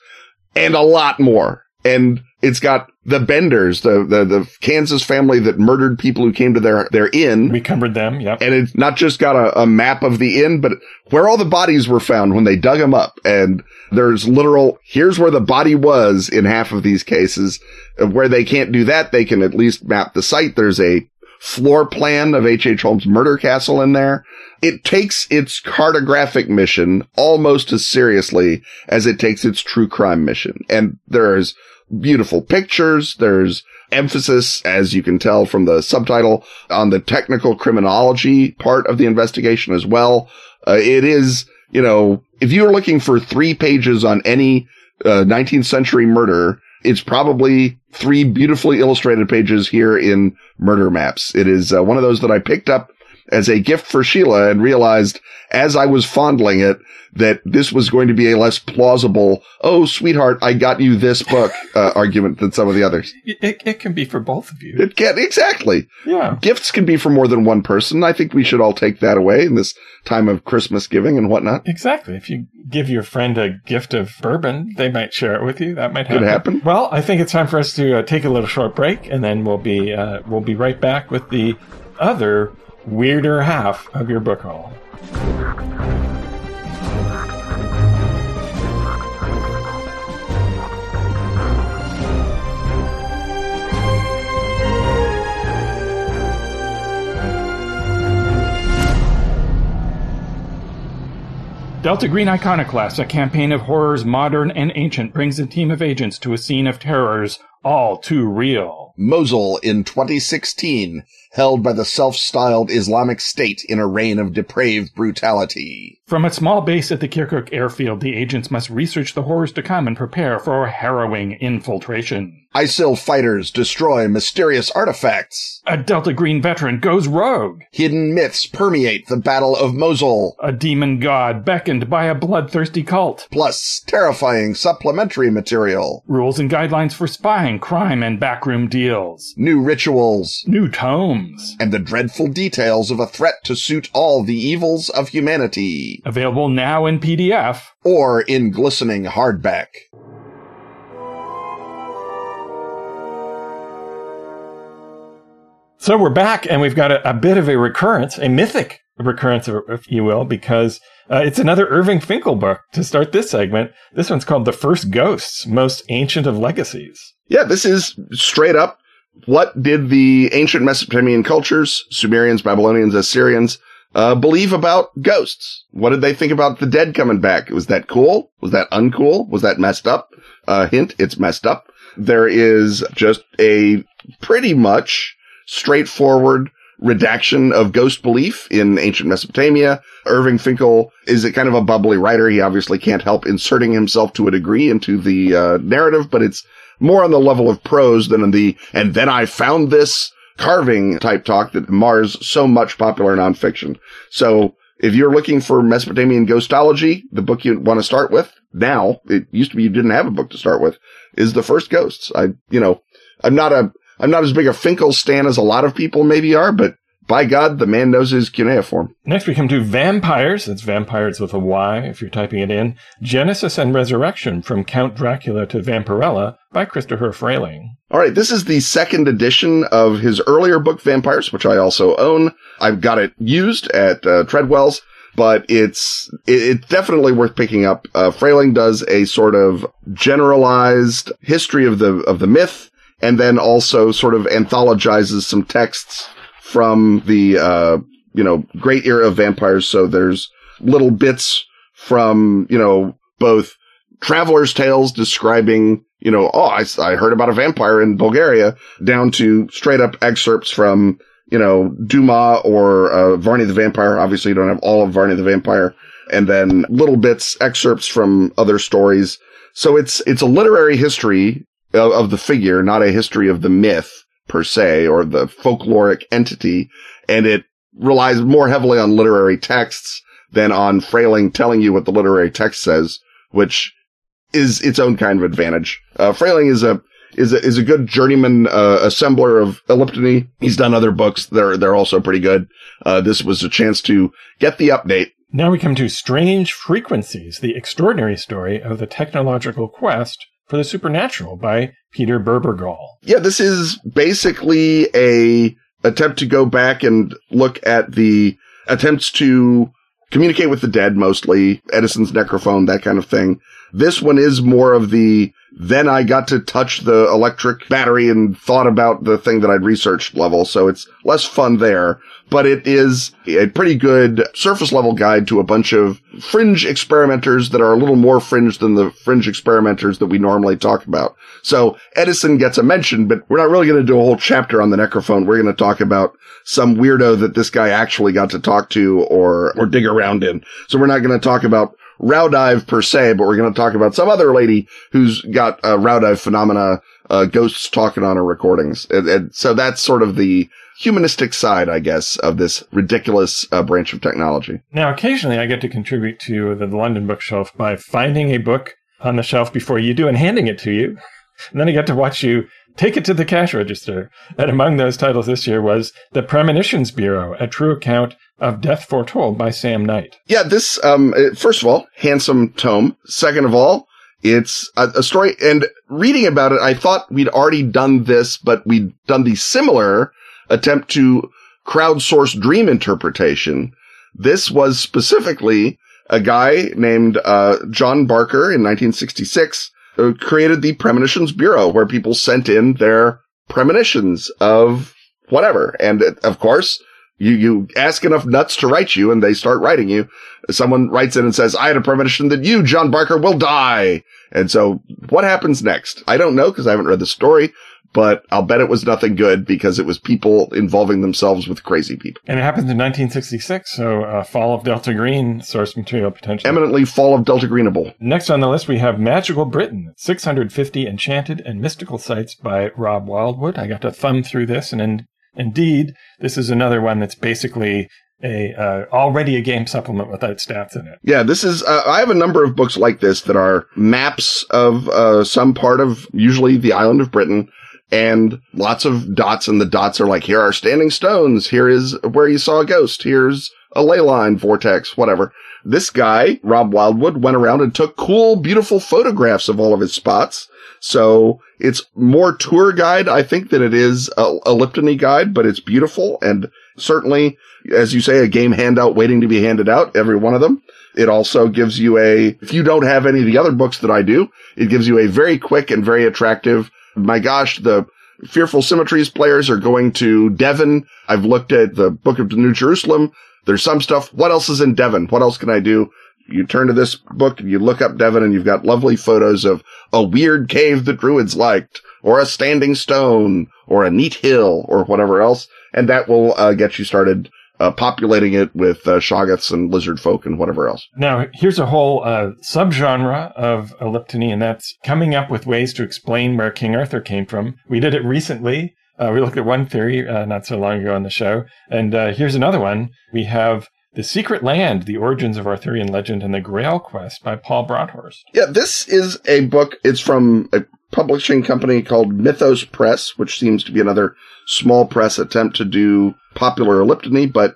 and a lot more. And it's got the Benders, the, the, the Kansas family that murdered people who came to their, their inn. We covered them. Yeah. And it's not just got a, a map of the inn, but where all the bodies were found when they dug them up. And there's literal, here's where the body was in half of these cases. Uh, where they can't do that, they can at least map the site. There's a floor plan of H.H. H. Holmes' murder castle in there. It takes its cartographic mission almost as seriously as it takes its true crime mission. And there's beautiful pictures. There's emphasis, as you can tell from the subtitle, on the technical criminology part of the investigation as well. Uh, it is, you know, if you're looking for three pages on any uh, 19th century murder, it's probably three beautifully illustrated pages here in Murder Maps. It is uh, one of those that I picked up as a gift for Sheila and realized as I was fondling it that this was going to be a less plausible, oh, sweetheart, I got you this book uh, argument than some of the others. It, it can be for both of you. It can, exactly. Yeah. Gifts can be for more than one person. I think we should all take that away in this time of Christmas giving and whatnot. Exactly. If you give your friend a gift of bourbon, they might share it with you. That might happen. Could happen. Well, I think it's time for us to uh, take a little short break, and then we'll be uh, we'll be right back with the other weirder half of your book haul. Delta Green Iconoclast, a campaign of horrors modern and ancient, brings a team of agents to a scene of terrors all too real. Mosul in 2016 held by the self-styled Islamic State in a reign of depraved brutality. From a small base at the Kirkuk airfield, the agents must research the horrors to come and prepare for a harrowing infiltration. ISIL fighters destroy mysterious artifacts. A Delta Green veteran goes rogue. Hidden myths permeate the Battle of Mosul. A demon god beckoned by a bloodthirsty cult. Plus, terrifying supplementary material. Rules and guidelines for spying, crime, and backroom deals. New rituals. New tomes and the dreadful details of a threat to suit all the evils of humanity. Available now in PDF or in glistening hardback. So we're back and we've got a, a bit of a recurrence, a mythic recurrence, if you will, because uh, it's another Irving Finkel book to start this segment. This one's called The First Ghosts, Most Ancient of Legacies. Yeah, this is straight up what did the ancient Mesopotamian cultures, Sumerians, Babylonians, Assyrians, uh, believe about ghosts? What did they think about the dead coming back? Was that cool? Was that uncool? Was that messed up? Uh, hint, it's messed up. There is just a pretty much straightforward redaction of ghost belief in ancient Mesopotamia. Irving Finkel is a kind of a bubbly writer. He obviously can't help inserting himself to a degree into the uh, narrative, but it's more on the level of prose than in the, and then I found this carving type talk that mars so much popular nonfiction. So if you're looking for Mesopotamian ghostology, the book you want to start with now, it used to be you didn't have a book to start with, is The First Ghosts. I, you know, I'm not a, I'm not as big a Finkel stan as a lot of people maybe are, but by God, the man knows his cuneiform. Next, we come to Vampires. It's vampires with a Y if you're typing it in. Genesis and Resurrection from Count Dracula to Vampirella by Christopher Frayling. All right, this is the second edition of his earlier book, Vampires, which I also own. I've got it used at uh, Treadwell's, but it's it's definitely worth picking up. Uh, Frayling does a sort of generalized history of the of the myth, and then also sort of anthologizes some texts from the, uh, you know, great era of vampires. So there's little bits from, you know, both traveler's tales describing, you know, oh, I, I heard about a vampire in Bulgaria down to straight up excerpts from, you know, Dumas or, uh, Varney the Vampire. Obviously you don't have all of Varney the Vampire and then little bits, excerpts from other stories. So it's, it's a literary history of, of the figure, not a history of the myth per se or the folkloric entity. And it relies more heavily on literary texts than on Frayling telling you what the literary text says, which is its own kind of advantage. Uh, Frayling is a, is a, is a good journeyman, uh, assembler of elliptony. He's done other books. They're, they're also pretty good. Uh, this was a chance to get the update. Now we come to Strange Frequencies, the extraordinary story of the technological quest for the Supernatural by Peter Bebergal. Yeah, this is basically a attempt to go back and look at the attempts to communicate with the dead, mostly Edison's necrophone, that kind of thing. This one is more of the, then I got to touch the electric battery and thought about the thing that I'd researched level. So it's less fun there, but it is a pretty good surface level guide to a bunch of fringe experimenters that are a little more fringe than the fringe experimenters that we normally talk about. So Edison gets a mention, but we're not really going to do a whole chapter on the necrophone. We're going to talk about some weirdo that this guy actually got to talk to or, or dig around in. So we're not going to talk about Raudive per se, but we're going to talk about some other lady who's got uh, Raudive phenomena, uh, ghosts talking on her recordings. And, and, so that's sort of the humanistic side, I guess, of this ridiculous uh, branch of technology. Now, occasionally I get to contribute to the London bookshelf by finding a book on the shelf before you do and handing it to you. And then I get to watch you take it to the cash register. And among those titles this year was The Premonitions Bureau, a true account of Death Foretold by Sam Knight. Yeah, this, um, first of all, handsome tome. Second of all, it's a, a, story and reading about it, I thought we'd already done this, but we'd done the similar attempt to crowdsource dream interpretation. This was specifically a guy named, uh, John Barker in 1966 who Uh, created the Premonitions Bureau where people sent in their premonitions of whatever. And uh, of course, you, you ask enough nuts to write you and they start writing you. Someone writes in and says, I had a premonition that you, John Barker, will die. And so what happens next? I don't know because I haven't read the story, but I'll bet it was nothing good because it was people involving themselves with crazy people. And it happens in 1966, so uh, Fall of Delta Green source material potentially. Eminently Fall of Delta Greenable. Next on the list, we have Magical Britain, 650 enchanted and mystical sites by Rob Wildwood. I got to thumb through this, and in, indeed, this is another one that's basically a uh, already a game supplement without stats in it. Yeah, this is. Uh, I have a number of books like this that are maps of uh, some part of usually the island of Britain and lots of dots and the dots are like, here are standing stones. Here is where you saw a ghost. Here's a ley line vortex, whatever. This guy, Rob Wildwood, went around and took cool, beautiful photographs of all of his spots. So it's more tour guide, I think, than it is a, a Elliptony guide, but it's beautiful and certainly, as you say, a game handout waiting to be handed out, every one of them. It also gives you a, if you don't have any of the other books that I do, it gives you a very quick and very attractive my gosh, the Fearful Symmetries players are going to Devon. I've looked at the Book of the New Jerusalem. There's some stuff. What else is in Devon? What else can I do? You turn to this book and you look up Devon and you've got lovely photos of a weird cave the druids liked or a standing stone or a neat hill or whatever else. And that will uh, get you started uh, populating it with uh, shoggoths and lizard folk and whatever else. Now, here's a whole uh, subgenre of Elliptony, and that's coming up with ways to explain where King Arthur came from. We did it recently. Uh, we looked at one theory uh, not so long ago on the show, and uh, here's another one. We have the Secret Land, The Origins of Arthurian Legend and the Grail Quest by Paul Broadhurst. Yeah, this is a book. It's from a publishing company called Mythos Press, which seems to be another small press attempt to do popular elliptony, but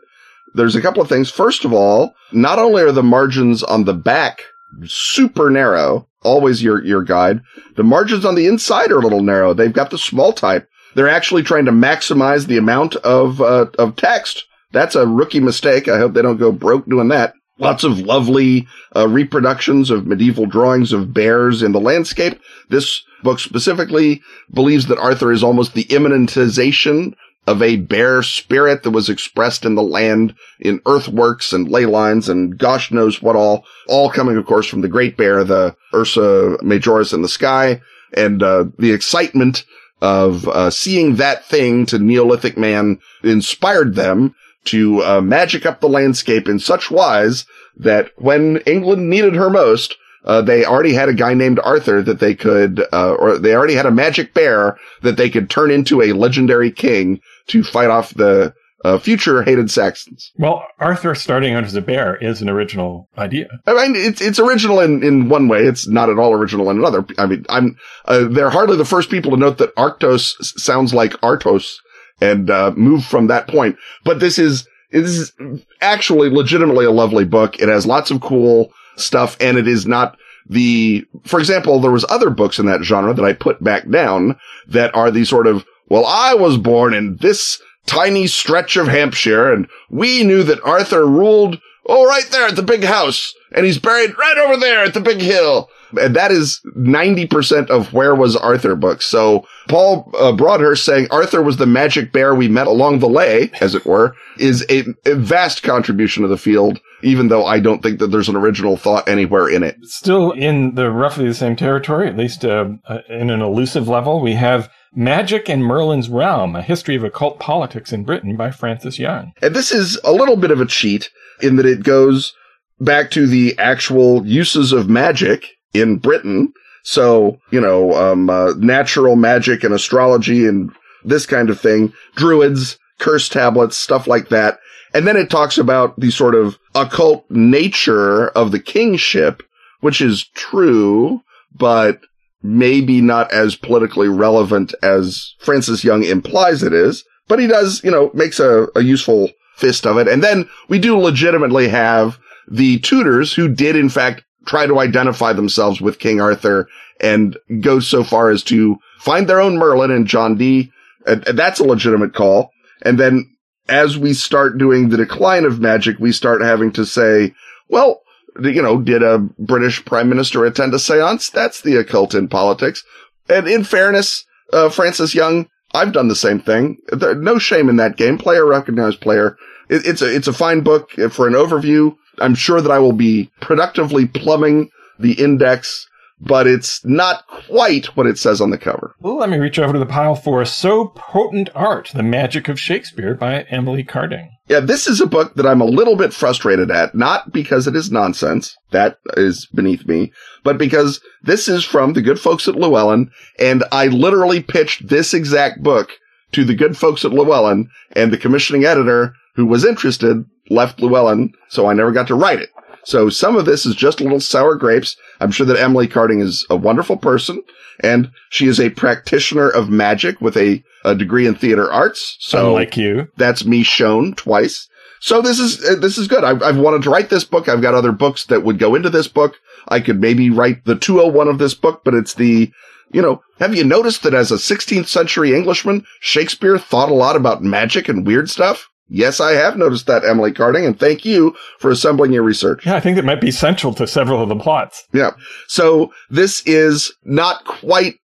there's a couple of things. First of all, not only are the margins on the back super narrow, always your, your guide, the margins on the inside are a little narrow. They've got the small type. They're actually trying to maximize the amount of, uh, of text. That's a rookie mistake. I hope they don't go broke doing that. Lots of lovely uh, reproductions of medieval drawings of bears in the landscape. This book specifically believes that Arthur is almost the immanentization of a bear spirit that was expressed in the land in earthworks and ley lines and gosh knows what all, all coming, of course, from the great bear, the Ursa Majoris in the sky and, uh, the excitement of, uh, seeing that thing to Neolithic man inspired them to, uh, magic up the landscape in such wise that when England needed her most, uh, they already had a guy named Arthur that they could, uh, or they already had a magic bear that they could turn into a legendary king to fight off the uh, future hated Saxons. Well, Arthur starting out as a bear is an original idea. I mean, it's it's original in, in one way. It's not at all original in another. I mean, I'm uh, they're hardly the first people to note that Arctos sounds like Artos and uh, move from that point. But this is this is actually legitimately a lovely book. It has lots of cool stuff, and it is not the. For example, there was other books in that genre that I put back down that are the sort of well, I was born in this tiny stretch of Hampshire and we knew that Arthur ruled, oh, right there at the big house and he's buried right over there at the big hill. And that is 90% of Where Was Arthur books. So Paul uh, Broadhurst saying Arthur was the magic bear we met along the lay, as it were, is a, a vast contribution to the field, even though I don't think that there's an original thought anywhere in it. Still in the roughly the same territory, at least uh, uh, in an elusive level, we have Magic and Merlin's Realm, a history of occult politics in Britain by Francis Young. And this is a little bit of a cheat in that it goes back to the actual uses of magic in Britain. So, you know, um, uh, natural magic and astrology and this kind of thing, druids, curse tablets, stuff like that. And then it talks about the sort of occult nature of the kingship, which is true, but maybe not as politically relevant as Francis Young implies it is. But he does, you know, makes a, a useful fist of it. And then we do legitimately have the Tudors who did in fact try to identify themselves with King Arthur and go so far as to find their own Merlin and John Dee. And, and that's a legitimate call. And then as we start doing the decline of magic, we start having to say, well, you know, did a British prime minister attend a seance? That's the occult in politics. And in fairness, uh, Francis Young, I've done the same thing. There, no shame in that game. Player recognized player. It, it's a, it's a fine book for an overview. I'm sure that I will be productively plumbing the index, but it's not quite what it says on the cover. Well, let me reach over to the pile for So Potent Art, The Magic of Shakespeare by Emily Carding. Yeah, this is a book that I'm a little bit frustrated at, not because it is nonsense. That is beneath me, but because this is from the good folks at Llewellyn, and I literally pitched this exact book to the good folks at Llewellyn, and the commissioning editor who was interested left Llewellyn, so I never got to write it. So some of this is just little sour grapes. I'm sure that Emily Carding is a wonderful person and she is a practitioner of magic with a, a degree in theater arts. So like you, that's me shown twice. So this is, uh, this is good. I've, I've wanted to write this book. I've got other books that would go into this book. I could maybe write the 201 of this book, but it's the, you know, have you noticed that as a 16th century Englishman, Shakespeare thought a lot about magic and weird stuff? Yes, I have noticed that, Emily Carding, and thank you for assembling your research. Yeah, I think it might be central to several of the plots. Yeah. So this is not quite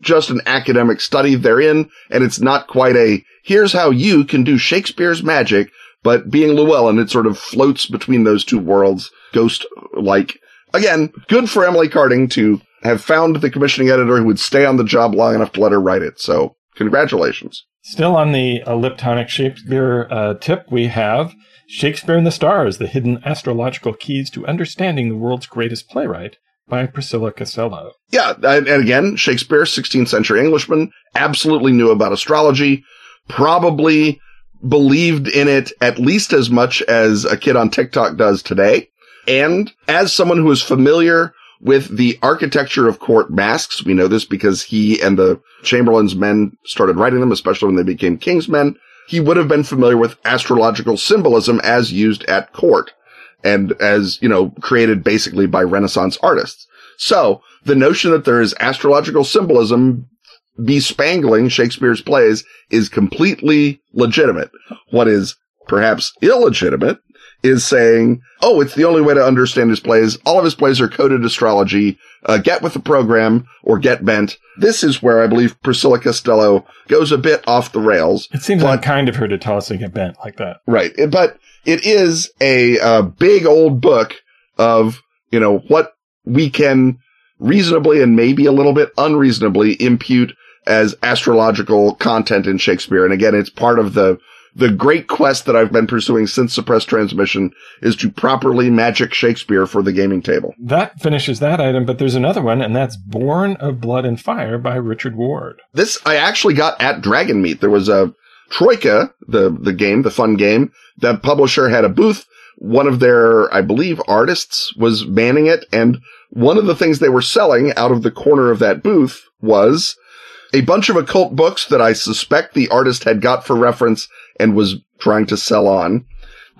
just an academic study therein, and it's not quite a, here's how you can do Shakespeare's magic, but being Llewellyn, it sort of floats between those two worlds, ghost-like. Again, good for Emily Carding to have found the commissioning editor who would stay on the job long enough to let her write it. So congratulations. Still on the elliptonic Shakespeare uh, tip, we have Shakespeare in the Stars, the hidden astrological keys to understanding the world's greatest playwright by Priscilla Costello. Yeah, and, and again, Shakespeare, 16th century Englishman, absolutely knew about astrology, probably believed in it at least as much as a kid on TikTok does today. And as someone who is familiar with the architecture of court masques. We know this because he and the Chamberlain's men started writing them, especially when they became king's men. He would have been familiar with astrological symbolism as used at court and as, you know, created basically by Renaissance artists. So the notion that there is astrological symbolism bespangling Shakespeare's plays is completely legitimate. What is perhaps illegitimate is saying, oh, it's the only way to understand his plays. All of his plays are coded astrology. Uh, get with the program or get bent. This is where I believe Priscilla Costello goes a bit off the rails. It seems but, unkind of her to toss to get bent like that. Right. But it is a, a big old book of, you know, what we can reasonably and maybe a little bit unreasonably impute as astrological content in Shakespeare. And again, it's part of the the great quest that I've been pursuing since suppressed transmission is to properly magic Shakespeare for the gaming table. That finishes that item, but there's another one, and that's Born of Blood and Fire by Richard Ward. This I actually got at Dragon Meet. There was a Troika, the, the game, the fun game. The publisher had a booth. One of their, I believe, artists was manning it. And one of the things they were selling out of the corner of that booth was a bunch of occult books that I suspect the artist had got for reference and was trying to sell on.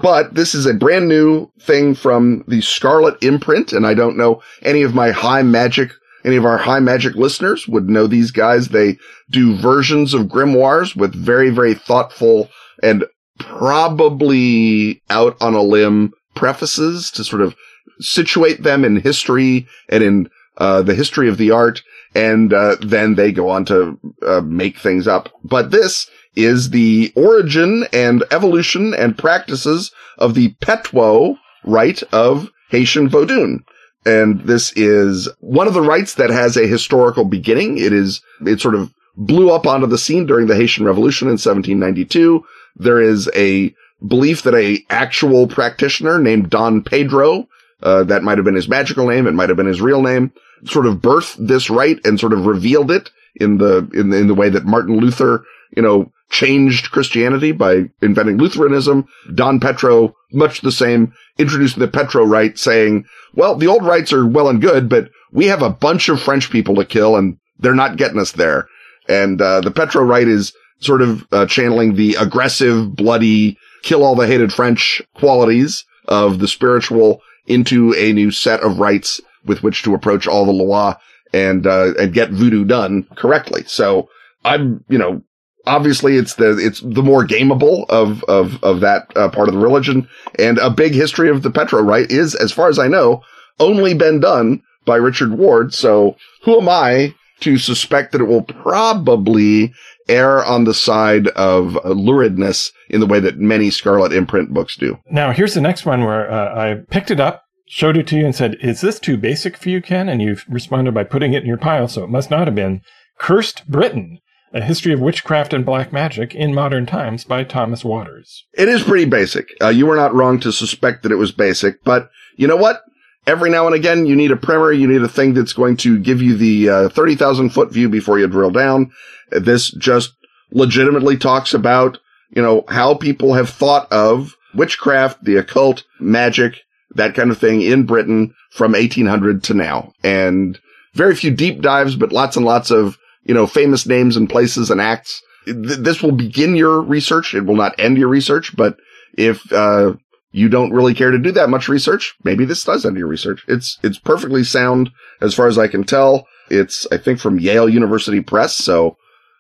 But this is a brand new thing from the Scarlet imprint. And I don't know any of my high magic, any of our high magic listeners would know these guys. They do versions of grimoires with very, very thoughtful and probably out on a limb prefaces to sort of situate them in history and in uh, the history of the art, and uh, then they go on to uh, make things up. But this is the origin and evolution and practices of the Petwo rite of Haitian Vodun. And this is one of the rites that has a historical beginning. It is, it sort of blew up onto the scene during the Haitian Revolution in 1792. There is a belief that a actual practitioner named Don Pedro, uh, that might have been his magical name, it might have been his real name, sort of birthed this rite and sort of revealed it in the, in the, in the way that Martin Luther, you know, changed Christianity by inventing Lutheranism. Don Petro, much the same, introduced the Petro rite saying, well, the old rites are well and good, but we have a bunch of French people to kill and they're not getting us there. And, uh, the Petro rite is sort of, uh, channeling the aggressive, bloody, kill all the hated French qualities of the spiritual into a new set of rites with which to approach all the Loa and, uh, and get voodoo done correctly. So I'm, you know, obviously it's the, it's the more gameable of, of, of that uh, part of the religion. And a big history of the Petro rite is, as far as I know, only been done by Richard Ward. So who am I to suspect that it will probably err on the side of luridness in the way that many Scarlet imprint books do. Now, here's the next one where uh, I picked it up, showed it to you, and said, Is this too basic for you, Ken? And you've responded by putting it in your pile, so it must not have been. Cursed Britain, a history of witchcraft and black magic in modern times by Thomas Waters. It is pretty basic. Uh, you were not wrong to suspect that it was basic, but you know what? Every now and again, you need a primer. You need a thing that's going to give you the uh, 30,000 foot view before you drill down. This just legitimately talks about, you know, how people have thought of witchcraft, the occult, magic, that kind of thing in Britain from 1800 to now. And very few deep dives, but lots and lots of, you know, famous names and places and acts. This will begin your research. It will not end your research, but if, uh, you don't really care to do that much research, maybe this does end your research. It's, it's perfectly sound as far as I can tell. It's, I think from Yale University Press. So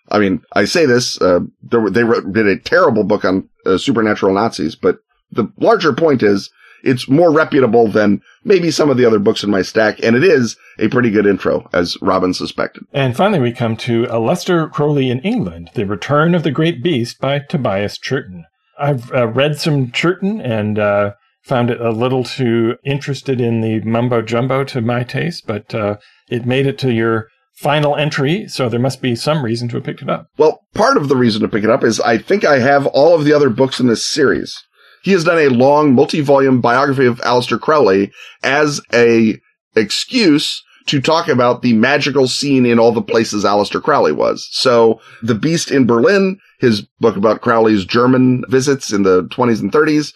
I mean, I say this, uh, they wrote, did a terrible book on uh, supernatural Nazis, but the larger point is it's more reputable than maybe some of the other books in my stack, and it is a pretty good intro, as Robin suspected. And finally, we come to Aleister Crowley in England, The Return of the Great Beast by Tobias Churton. I've uh, read some Churton and uh, found it a little too interested in the mumbo jumbo to my taste, but uh, it made it to your final entry, so there must be some reason to have picked it up. Well, part of the reason to pick it up is I think I have all of the other books in this series. He has done a long multi-volume biography of Aleister Crowley as a excuse to talk about the magical scene in all the places Aleister Crowley was. So The Beast in Berlin, his book about Crowley's German visits in the 20s and 30s,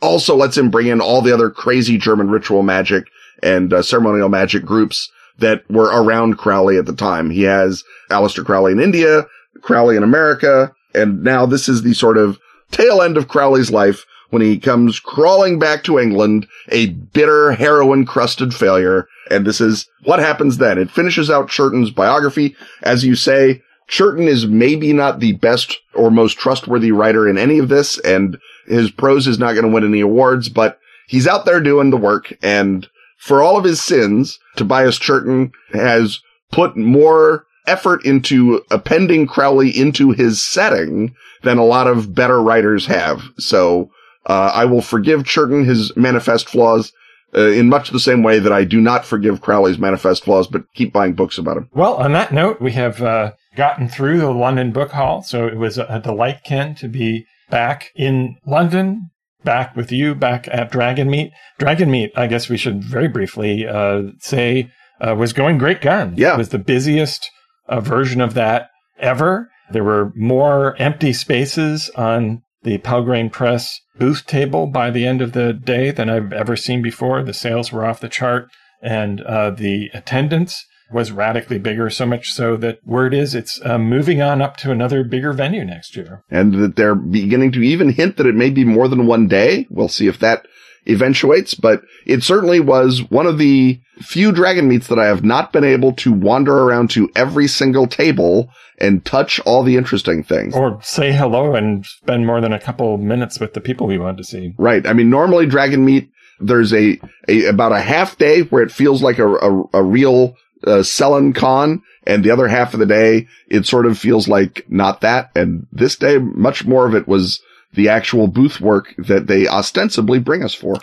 also lets him bring in all the other crazy German ritual magic and uh, ceremonial magic groups that were around Crowley at the time. He has Aleister Crowley in India, Crowley in America, and now this is the sort of tail end of Crowley's life when he comes crawling back to England, a bitter heroin crusted failure. And this is what happens then. It finishes out Churton's biography. As you say, Churton is maybe not the best or most trustworthy writer in any of this, and his prose is not going to win any awards, but he's out there doing the work. And for all of his sins, Tobias Churton has put more effort into appending Crowley into his setting than a lot of better writers have. So, uh, I will forgive Churton his manifest flaws. Uh, in much the same way that I do not forgive Crowley's manifest flaws, but keep buying books about him. Well, on that note, we have uh, gotten through the London Book Haul, so it was a delight, Ken, to be back in London back with you back at Dragon Meet. Dragon Meet, I guess we should very briefly uh, say, uh, was going great guns. Yeah. It was the busiest uh, version of that ever. There were more empty spaces on the Pelgrane Press booth table by the end of the day than I've ever seen before. The sales were off the chart and uh, the attendance was radically bigger, so much so that word is it's uh, moving on up to another bigger venue next year. And that they're beginning to even hint that it may be more than one day. We'll see if that eventuates, but it certainly was one of the few dragon meets that I have not been able to wander around to every single table and touch all the interesting things. Or say hello and spend more than a couple minutes with the people we want to see. Right. I mean, normally dragon meet there's a, a about a half day where it feels like a, a, a real uh, selling con and the other half of the day, it sort of feels like not that. And this day, much more of it was the actual booth work that they ostensibly bring us for.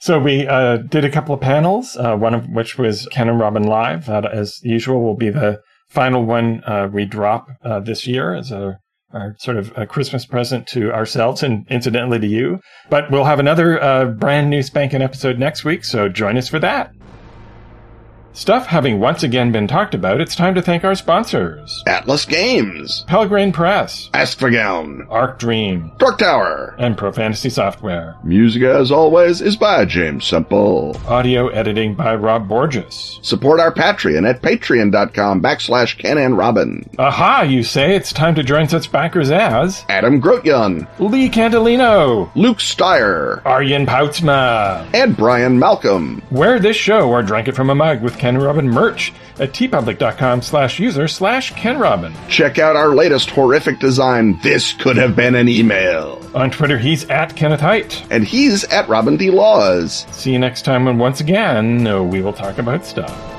So we uh, did a couple of panels, uh, one of which was Ken and Robin Live. That, as usual, will be the final one uh, we drop uh, this year as a our sort of a Christmas present to ourselves and incidentally to you. But we'll have another uh, brand new spanking episode next week, so join us for that. Stuff having once again been talked about, it's time to thank our sponsors. Atlas Games, Pelgrane Press, Askfageln, Arc Dream, Dark Tower, and Pro Fantasy Software. Music, as always, is by James Semple. Audio editing by Rob Borges. Support our Patreon at patreon.com backslash Ken and Robin. Aha, you say, it's time to join such backers as Adam Grotjun, Lee Candelino, Luke Steyer, Arjen Poutsma, and Brian Malcolm. Wear this show or drink it from a mug with Ken Robin merch at teepublic.com slash user slash Ken Robin. Check out our latest horrific design, This Could Have Been an Email. On Twitter, he's at Kenneth Hite. And he's at Robin D. Laws. See you next time when once again we will talk about stuff.